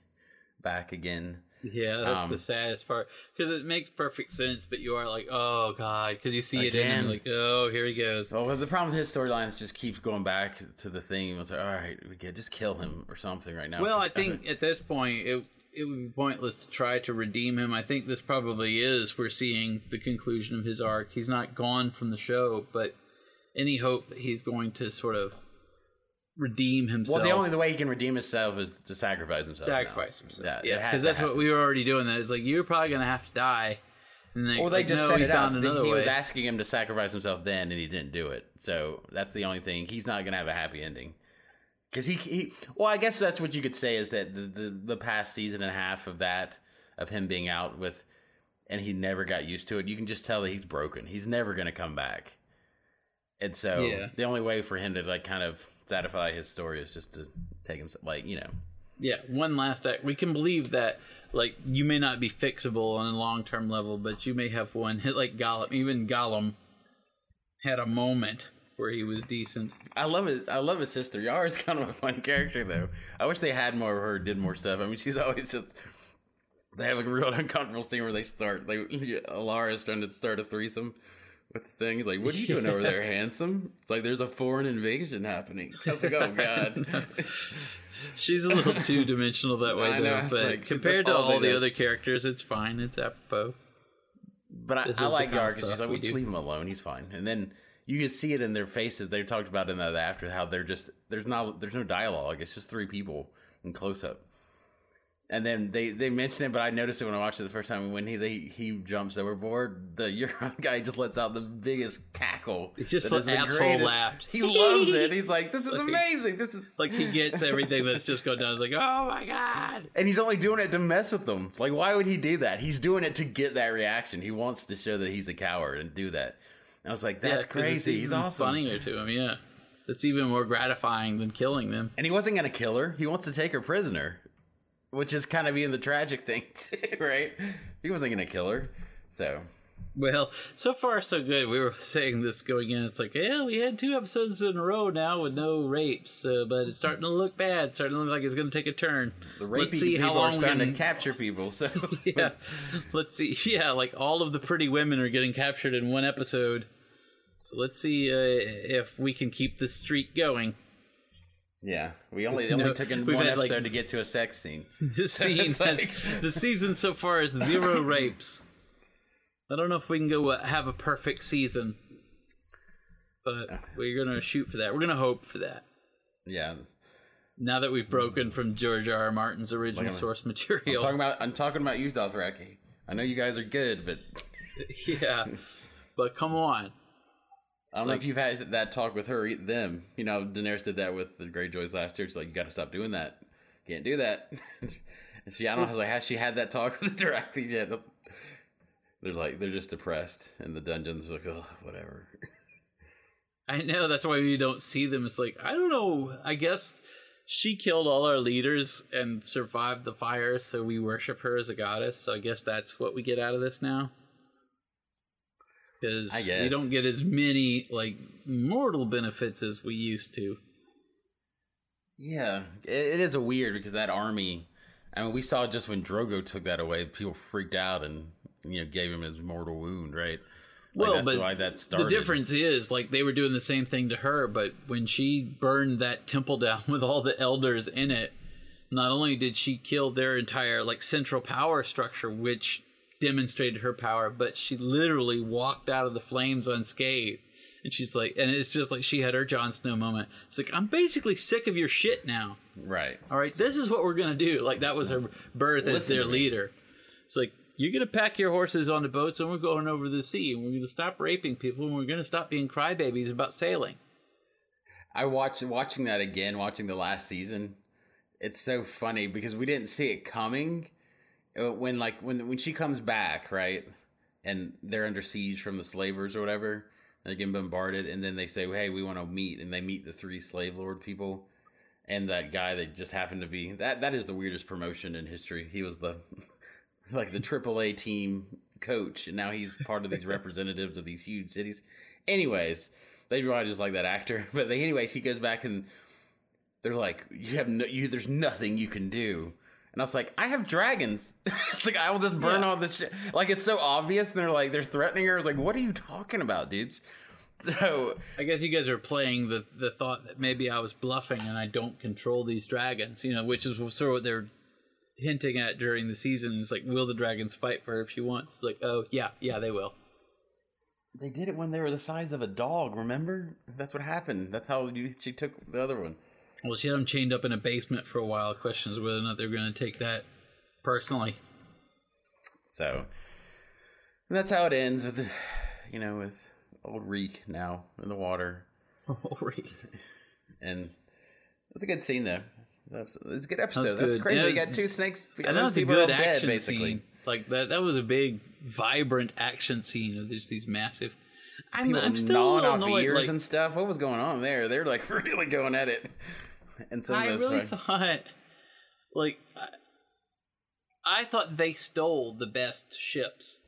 Speaker 5: back again.
Speaker 4: Yeah, that's
Speaker 5: Um,
Speaker 4: the saddest part because it makes perfect sense, but you are like, oh god, because you see it in like, oh, here he goes.
Speaker 5: Well, the problem with his storyline is just keeps going back to the thing. It's like, all right, we get just kill him or something right now.
Speaker 4: Well, I think at this point it it would be pointless to try to redeem him. I think this probably is. We're seeing the conclusion of his arc. He's not gone from the show, but any hope that he's going to sort of redeem himself.
Speaker 5: Well, the only the way he can redeem himself is to sacrifice himself. now.
Speaker 4: sacrifice himself.
Speaker 5: Yeah,
Speaker 4: Yeah, because
Speaker 5: to
Speaker 4: that's what we were already doing. That it's like you're probably going to have to die. And they,
Speaker 5: Well, they
Speaker 4: like,
Speaker 5: just
Speaker 4: no,
Speaker 5: set it up. He
Speaker 4: another
Speaker 5: was asking him to sacrifice himself then, and he didn't do it. So that's the only thing. He's not going to have a happy ending. Because he, he, well, I guess that's what you could say is that the, the the past season and a half of that of him being out with, and he never got used to it. You can just tell that he's broken. He's never going to come back. And so
Speaker 4: Yeah.
Speaker 5: the only way for him to like kind of satisfy his story is just to take him like you know
Speaker 4: Yeah, one last act. We can believe that, like, you may not be fixable on a long term level, but you may have one hit like Gollum. Even Gollum had a moment where he was decent.
Speaker 5: I love his. I love his sister. Yara is kind of a fun character, though. I wish they had more of her, did more stuff. I mean, she's always just. They have a real uncomfortable scene where they start. They Ellaria is trying to start a threesome with the thing. He's like, "What are you doing over there, handsome?" It's like there's a foreign invasion happening. I was like, "Oh god."
Speaker 4: She's a little two dimensional that way
Speaker 5: I know,
Speaker 4: though.
Speaker 5: it's
Speaker 4: But
Speaker 5: like,
Speaker 4: compared to
Speaker 5: all
Speaker 4: all the
Speaker 5: do.
Speaker 4: other characters, it's fine. It's apropos.
Speaker 5: But I, I like
Speaker 4: the kind
Speaker 5: Yar because she's like,
Speaker 4: we
Speaker 5: "We just
Speaker 4: do."
Speaker 5: leave him alone. He's fine." And then you can see it in their faces. They talked about in that after how they're just there's not there's no dialogue. It's just three people in close up. And then they they mention it, but I noticed it when I watched it the first time. When he they, he jumps overboard, the Euron guy just lets out the biggest cackle.
Speaker 4: He just
Speaker 5: that
Speaker 4: let asshole
Speaker 5: greatest.
Speaker 4: laughed.
Speaker 5: He loves it. He's like, "This is
Speaker 4: Like-
Speaker 5: amazing. This is
Speaker 4: Like he gets everything that's just going down. He's like, oh my god.
Speaker 5: And he's only doing it to mess with them. Like, why would he do that? He's doing it to get that reaction. He wants to show that he's a coward and do that. And I was like, "That's
Speaker 4: Yeah,
Speaker 5: that's
Speaker 4: 'cause it's
Speaker 5: crazy. He's
Speaker 4: even
Speaker 5: awesome.
Speaker 4: Funnier to him, yeah. That's even more gratifying than killing them.
Speaker 5: And he wasn't going to kill her. He wants to take her prisoner, which is kind of even the tragic thing, too, right? He wasn't going to kill her. So,
Speaker 4: Well, so far so good. We were saying this going in. It's like, yeah, we had two episodes in a row now with no rapes, uh, but it's starting to look bad. Starting to look like it's going to take a turn.
Speaker 5: the
Speaker 4: Let's
Speaker 5: rapey
Speaker 4: see
Speaker 5: people
Speaker 4: how long
Speaker 5: are starting to capture people. So,
Speaker 4: Yeah, let's see. Yeah, like all of the pretty women are getting captured in one episode. So let's see uh, if we can keep this streak going.
Speaker 5: Yeah. We only, only
Speaker 4: no-
Speaker 5: took in one
Speaker 4: had, like-
Speaker 5: episode to get to a sex scene.
Speaker 4: This scene has
Speaker 5: like-
Speaker 4: the season so far is zero rapes. I don't know if we can go uh, have a perfect season, but we're gonna shoot for that. We're gonna hope for that.
Speaker 5: Yeah.
Speaker 4: Now that we've broken from George R. R. Martin's original
Speaker 5: Like I'm-
Speaker 4: source
Speaker 5: I'm
Speaker 4: material,
Speaker 5: talking about, I'm talking about you, Dothraki. I know you guys are good, but
Speaker 4: yeah. But come on,
Speaker 5: I don't know if you've had that talk with her, them. You know, Daenerys did that with the Greyjoys last year. She's like, you got to stop doing that. Can't do that. and she, I don't know, like, has she had that talk with the directly yet? They're like, they're just depressed in the dungeons. Like, oh, whatever.
Speaker 4: I know that's why we don't see them. It's like I don't know. I guess she killed all our leaders and survived the fire, so we worship her as a goddess. So I guess that's what we get out of this now. Because we don't get as many like mortal benefits as we used to.
Speaker 5: Yeah, it, it is a weird because that army. I mean, we saw just when Drogo took that away, people freaked out and you know gave him his mortal wound, right? Like,
Speaker 4: Well,
Speaker 5: that's
Speaker 4: but
Speaker 5: why that started.
Speaker 4: The difference is like they were doing the same thing to her, but when she burned that temple down with all the elders in it, not only did she kill their entire like central power structure, which demonstrated her power, but she literally walked out of the flames unscathed. And she's like, and it's just like she had her Jon Snow moment. It's like I'm basically sick of your shit now.
Speaker 5: right?
Speaker 4: All right, this is what we're gonna do. Like that was her birth as their leader. It's like you're gonna pack your horses on the boats, and we're going over the sea, and we're gonna stop raping people, and we're gonna stop being crybabies about sailing.
Speaker 5: I watched watching that again, watching the last season. It's so funny because we didn't see it coming Uh, when like when when she comes back, right? And they're under siege from the slavers or whatever. They're getting bombarded, and then they say, "Hey, we want to meet," and they meet the three slave lord people, and that guy that just happened to be that. That is the weirdest promotion in history. He was the like the AAA team coach, and now he's part of these representatives of these huge cities. Anyways, they probably just like that actor, but they, anyways, he goes back and they're like, "You have no, you. There's nothing you can do." And I was like, "I have dragons." it's like I will just burn
Speaker 4: Yeah.
Speaker 5: all this shit. Like it's so obvious, and they're like, they're threatening her. I was like, "What are you talking about, dudes?" So
Speaker 4: I guess you guys are playing the the thought that maybe I was bluffing and I don't control these dragons, you know, which is sort of what they're hinting at during the season. It's like, will the dragons fight for her if she wants? It's like, oh yeah, yeah, they will.
Speaker 5: they did it when they were the size of a dog. Remember? That's what happened. That's how you, she took the other one.
Speaker 4: Well, she had them chained up in a basement for a while. Questions whether or not they're going to take that personally.
Speaker 5: So and that's how it ends with, you know, with old Reek now in the water. Old Reek. And it's a good scene though. It's a good episode. That's,
Speaker 4: good.
Speaker 5: crazy.
Speaker 4: Yeah,
Speaker 5: they got two snakes.
Speaker 4: And
Speaker 5: other
Speaker 4: that was a
Speaker 5: people are
Speaker 4: good
Speaker 5: dead,
Speaker 4: action
Speaker 5: basically.
Speaker 4: scene. Like that. That was a big, vibrant action scene of just these massive. I'm,
Speaker 5: People
Speaker 4: I'm still
Speaker 5: gnawing off
Speaker 4: annoyed.
Speaker 5: ears
Speaker 4: like,
Speaker 5: and stuff. What was going on there? They're like really going at it. And some
Speaker 4: I
Speaker 5: of those
Speaker 4: really
Speaker 5: fights-
Speaker 4: thought, like, I, I thought they stole the best ships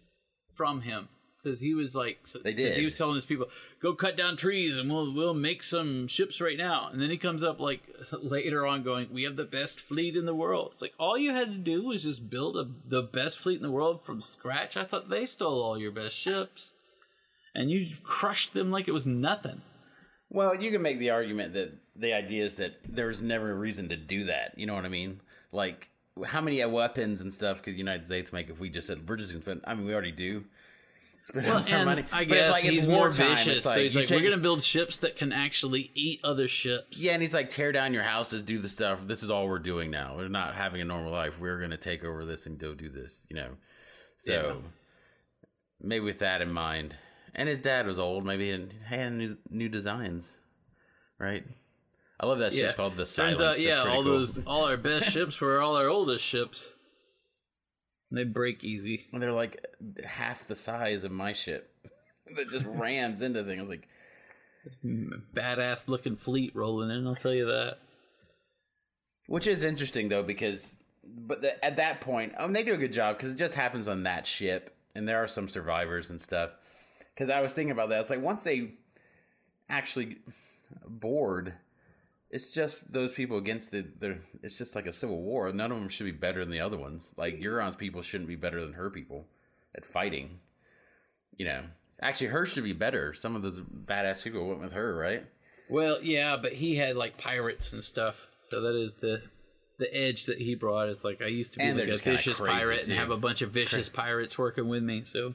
Speaker 4: from him because he was like,
Speaker 5: They did.
Speaker 4: He was telling his people, "Go cut down trees, and we'll we'll make some ships right now." And then he comes up like later on, going, "We have the best fleet in the world." It's like all you had to do was just build a, the best fleet in the world from scratch. I thought they stole all your best ships. and you crushed them like it was nothing.
Speaker 5: Well, you can make the argument that the idea is that there's never a reason to do that. You know what I mean? Like, how many weapons and stuff could the United States make if we just said we're just going to spend? I mean, we already do. Spend
Speaker 4: Well,
Speaker 5: our money.
Speaker 4: I
Speaker 5: But it's
Speaker 4: guess
Speaker 5: like, it's
Speaker 4: he's more vicious.
Speaker 5: It's
Speaker 4: so he's like,
Speaker 5: take-
Speaker 4: we're gonna build ships that can actually eat other ships.
Speaker 5: Yeah, and he's like, tear down your houses, do the stuff. This is all we're doing now. We're not having a normal life. We're going to take over this and go do this, you know. So
Speaker 4: Yeah.
Speaker 5: maybe with that in mind. And his dad was old. Maybe he had new, new designs, right? I love that
Speaker 4: yeah.
Speaker 5: shit's called the Silence.
Speaker 4: Turns out, yeah, all
Speaker 5: cool.
Speaker 4: those, all our best ships were all our oldest ships. They break easy.
Speaker 5: And they're like half the size of my ship that just rams into things. Like,
Speaker 4: Badass looking fleet rolling in. I'll tell you that.
Speaker 5: which is interesting though because, but the, at that point, um, they do a good job because it just happens on that ship, and there are some survivors and stuff. Because I was thinking about that, it's like once they actually board, it's just those people against the. the it's just like a civil war. None of them should be better than the other ones. Like Euron's people shouldn't be better than her people at fighting. You know, actually, her should be better. Some of those badass people went with her, right?
Speaker 4: Well, yeah, but he had like pirates and stuff. So that is the the edge that he brought. It's like I used to be like a vicious pirate
Speaker 5: too.
Speaker 4: and have a bunch of vicious pirates working with me. So,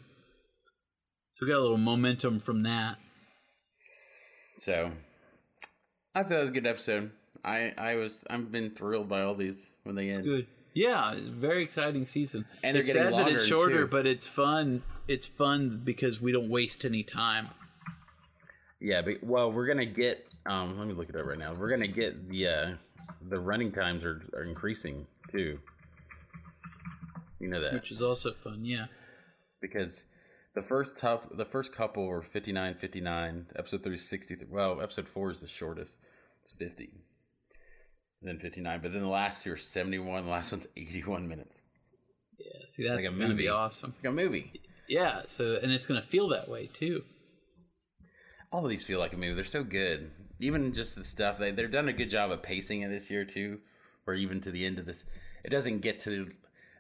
Speaker 4: so we got a little momentum from that.
Speaker 5: So I thought it was a good episode. I I was I've been thrilled by all these when they end.
Speaker 4: Good. Yeah, very exciting season.
Speaker 5: And they're
Speaker 4: it's
Speaker 5: getting
Speaker 4: sad that it's shorter,
Speaker 5: too.
Speaker 4: but it's fun. It's fun because we don't waste any time.
Speaker 5: Yeah, but well, we're gonna get. Um, let me look it up right now. We're gonna get the uh, the running times are, are increasing too. You know that
Speaker 4: which is also fun. Yeah.
Speaker 5: because the first top the first couple were 59 59 episode 3 is 63 well episode 4 is the shortest it's 50 and then 59 but then the last two are 71 the last one's 81 minutes
Speaker 4: Yeah. See, that's
Speaker 5: like a
Speaker 4: gonna
Speaker 5: movie.
Speaker 4: be awesome.
Speaker 5: like a movie
Speaker 4: Yeah. So, and it's gonna feel that way too.
Speaker 5: all of these feel like a movie they're so good even just the stuff they, they're done a good job of pacing it this year too or even to the end of this it doesn't get to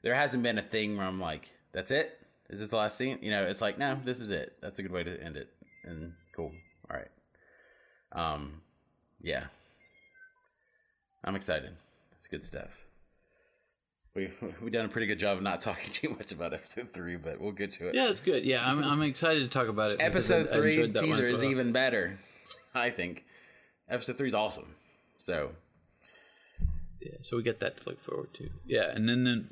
Speaker 5: there hasn't been a thing where i'm like that's it is this the last scene? You know it's like no this is it. That's a good way to end it. And cool. All right. Um yeah. I'm excited. It's good stuff. We we done a pretty good job of not talking too much about episode three but we'll get to it.
Speaker 4: Yeah, it's good. Yeah, I'm I'm excited to talk about it.
Speaker 5: episode
Speaker 4: I-
Speaker 5: three teaser is
Speaker 4: well.
Speaker 5: even better i think. Episode three is awesome. So.
Speaker 4: Yeah, so we get that to look forward to. Yeah, and then, then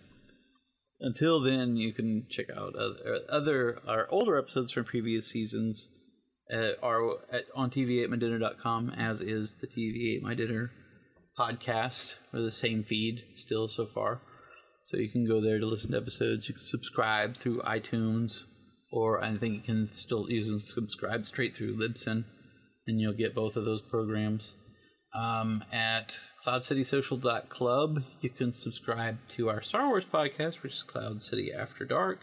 Speaker 4: until then, you can check out other, other our older episodes from previous seasons. Are at, on TVAteMyDinner.com, as is the TV Ate My Dinner podcast, or the same feed still so far. So you can go there to listen to episodes. You can subscribe through iTunes, or I think you can still can subscribe straight through Libsyn, and you'll get both of those programs. Um, at cloudcitysocial.club, you can subscribe to our Star Wars podcast, which is Cloud City After Dark,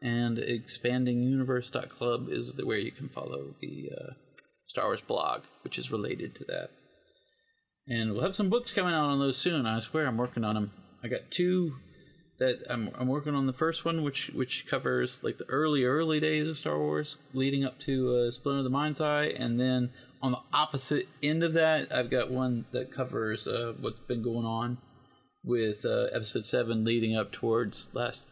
Speaker 4: and expandinguniverse.club is where you can follow the uh, Star Wars blog, which is related to that. And we'll have some books coming out on those soon. I swear I'm working on them. I got two that I'm I'm working on the first one, which which covers like the early early days of Star Wars, leading up to uh, Splinter of the Mind's Eye, and then on the opposite end of that, I've got one that covers uh, what's been going on with uh, Episode Seven, leading up towards last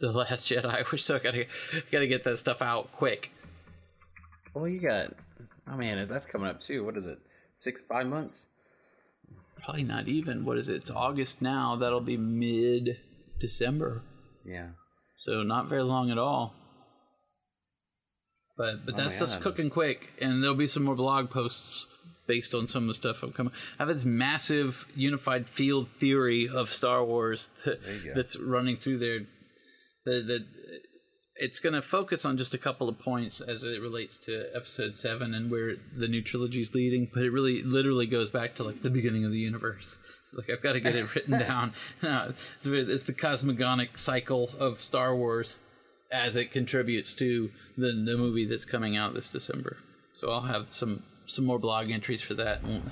Speaker 4: the Last Jedi. Which so I gotta gotta get that stuff out quick.
Speaker 5: well you got oh man that's coming up too what is it six five months
Speaker 4: Probably not even. What is it? It's August now. That'll be mid December.
Speaker 5: yeah
Speaker 4: So not very long at all. But but
Speaker 5: Oh
Speaker 4: that stuff's cooking quick, and there'll be some more blog posts based on some of the stuff I'm coming. I have this massive unified field theory of Star Wars that, that's running through there. That that it's going to focus on just a couple of points as it relates to Episode Seven and where the new trilogy is leading, but it really literally goes back to like the beginning of the universe. Like I've got to get it written down. No, it's, it's the cosmogonic cycle of Star Wars as it contributes to the the movie that's coming out this December. So I'll have some some more blog entries for that, and,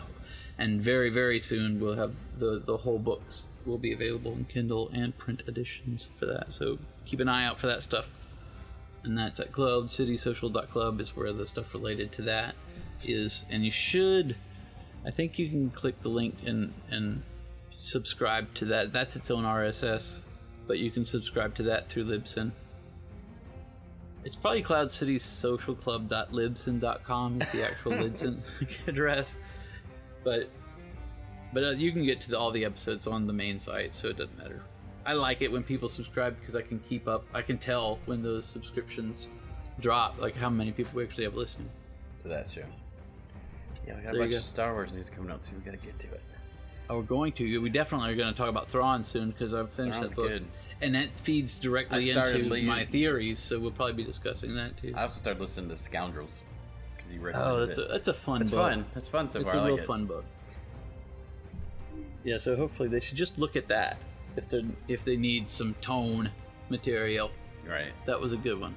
Speaker 4: and very very soon we'll have the the whole books will be available in Kindle and print editions for that. So keep an eye out for that stuff. and that's at cloudcitysocial.club is where the stuff related to that is. And you should, I think you can click the link and and subscribe to that. That's its own RSS, but you can subscribe to that through Libsyn. It's probably cloudcitysocialclub.libsyn.com is the actual Libsyn address, but but uh, you can get to the, all the episodes on the main site, so it doesn't matter. I like it when people subscribe because I can keep up. I can tell when those subscriptions drop, like how many people we actually have listening.
Speaker 5: To that show. Yeah, we got
Speaker 4: So
Speaker 5: a bunch
Speaker 4: go.
Speaker 5: of Star Wars news coming out too. We gotta get to it.
Speaker 4: Oh, we're going to. We definitely are going to talk about Thrawn soon because I've finished
Speaker 5: Thrawn's
Speaker 4: that book,
Speaker 5: good.
Speaker 4: And that feeds directly into my theories. So we'll probably be discussing that too.
Speaker 5: I also started listening to Scoundrels because you read.
Speaker 4: Oh, that's a that's a fun.
Speaker 5: It's
Speaker 4: book.
Speaker 5: fun. It's fun so
Speaker 4: It's
Speaker 5: far.
Speaker 4: a
Speaker 5: I
Speaker 4: real
Speaker 5: like it.
Speaker 4: fun book. Yeah, so hopefully they should just look at that if they if they need some tone material.
Speaker 5: Right.
Speaker 4: That was a good one.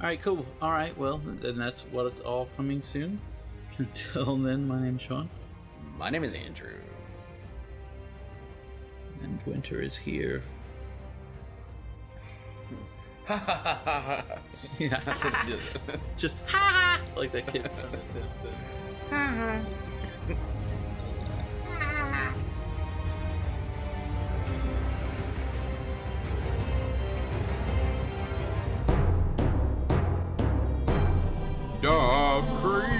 Speaker 4: All right, cool. All right, well, then that's what it's all coming soon. Until then, my name's Sean,
Speaker 5: My name is Andrew.
Speaker 4: And winter is here. yeah,
Speaker 5: That's what it is.
Speaker 4: just ha ha like that kid on The Simpsons.
Speaker 3: Dog crazy.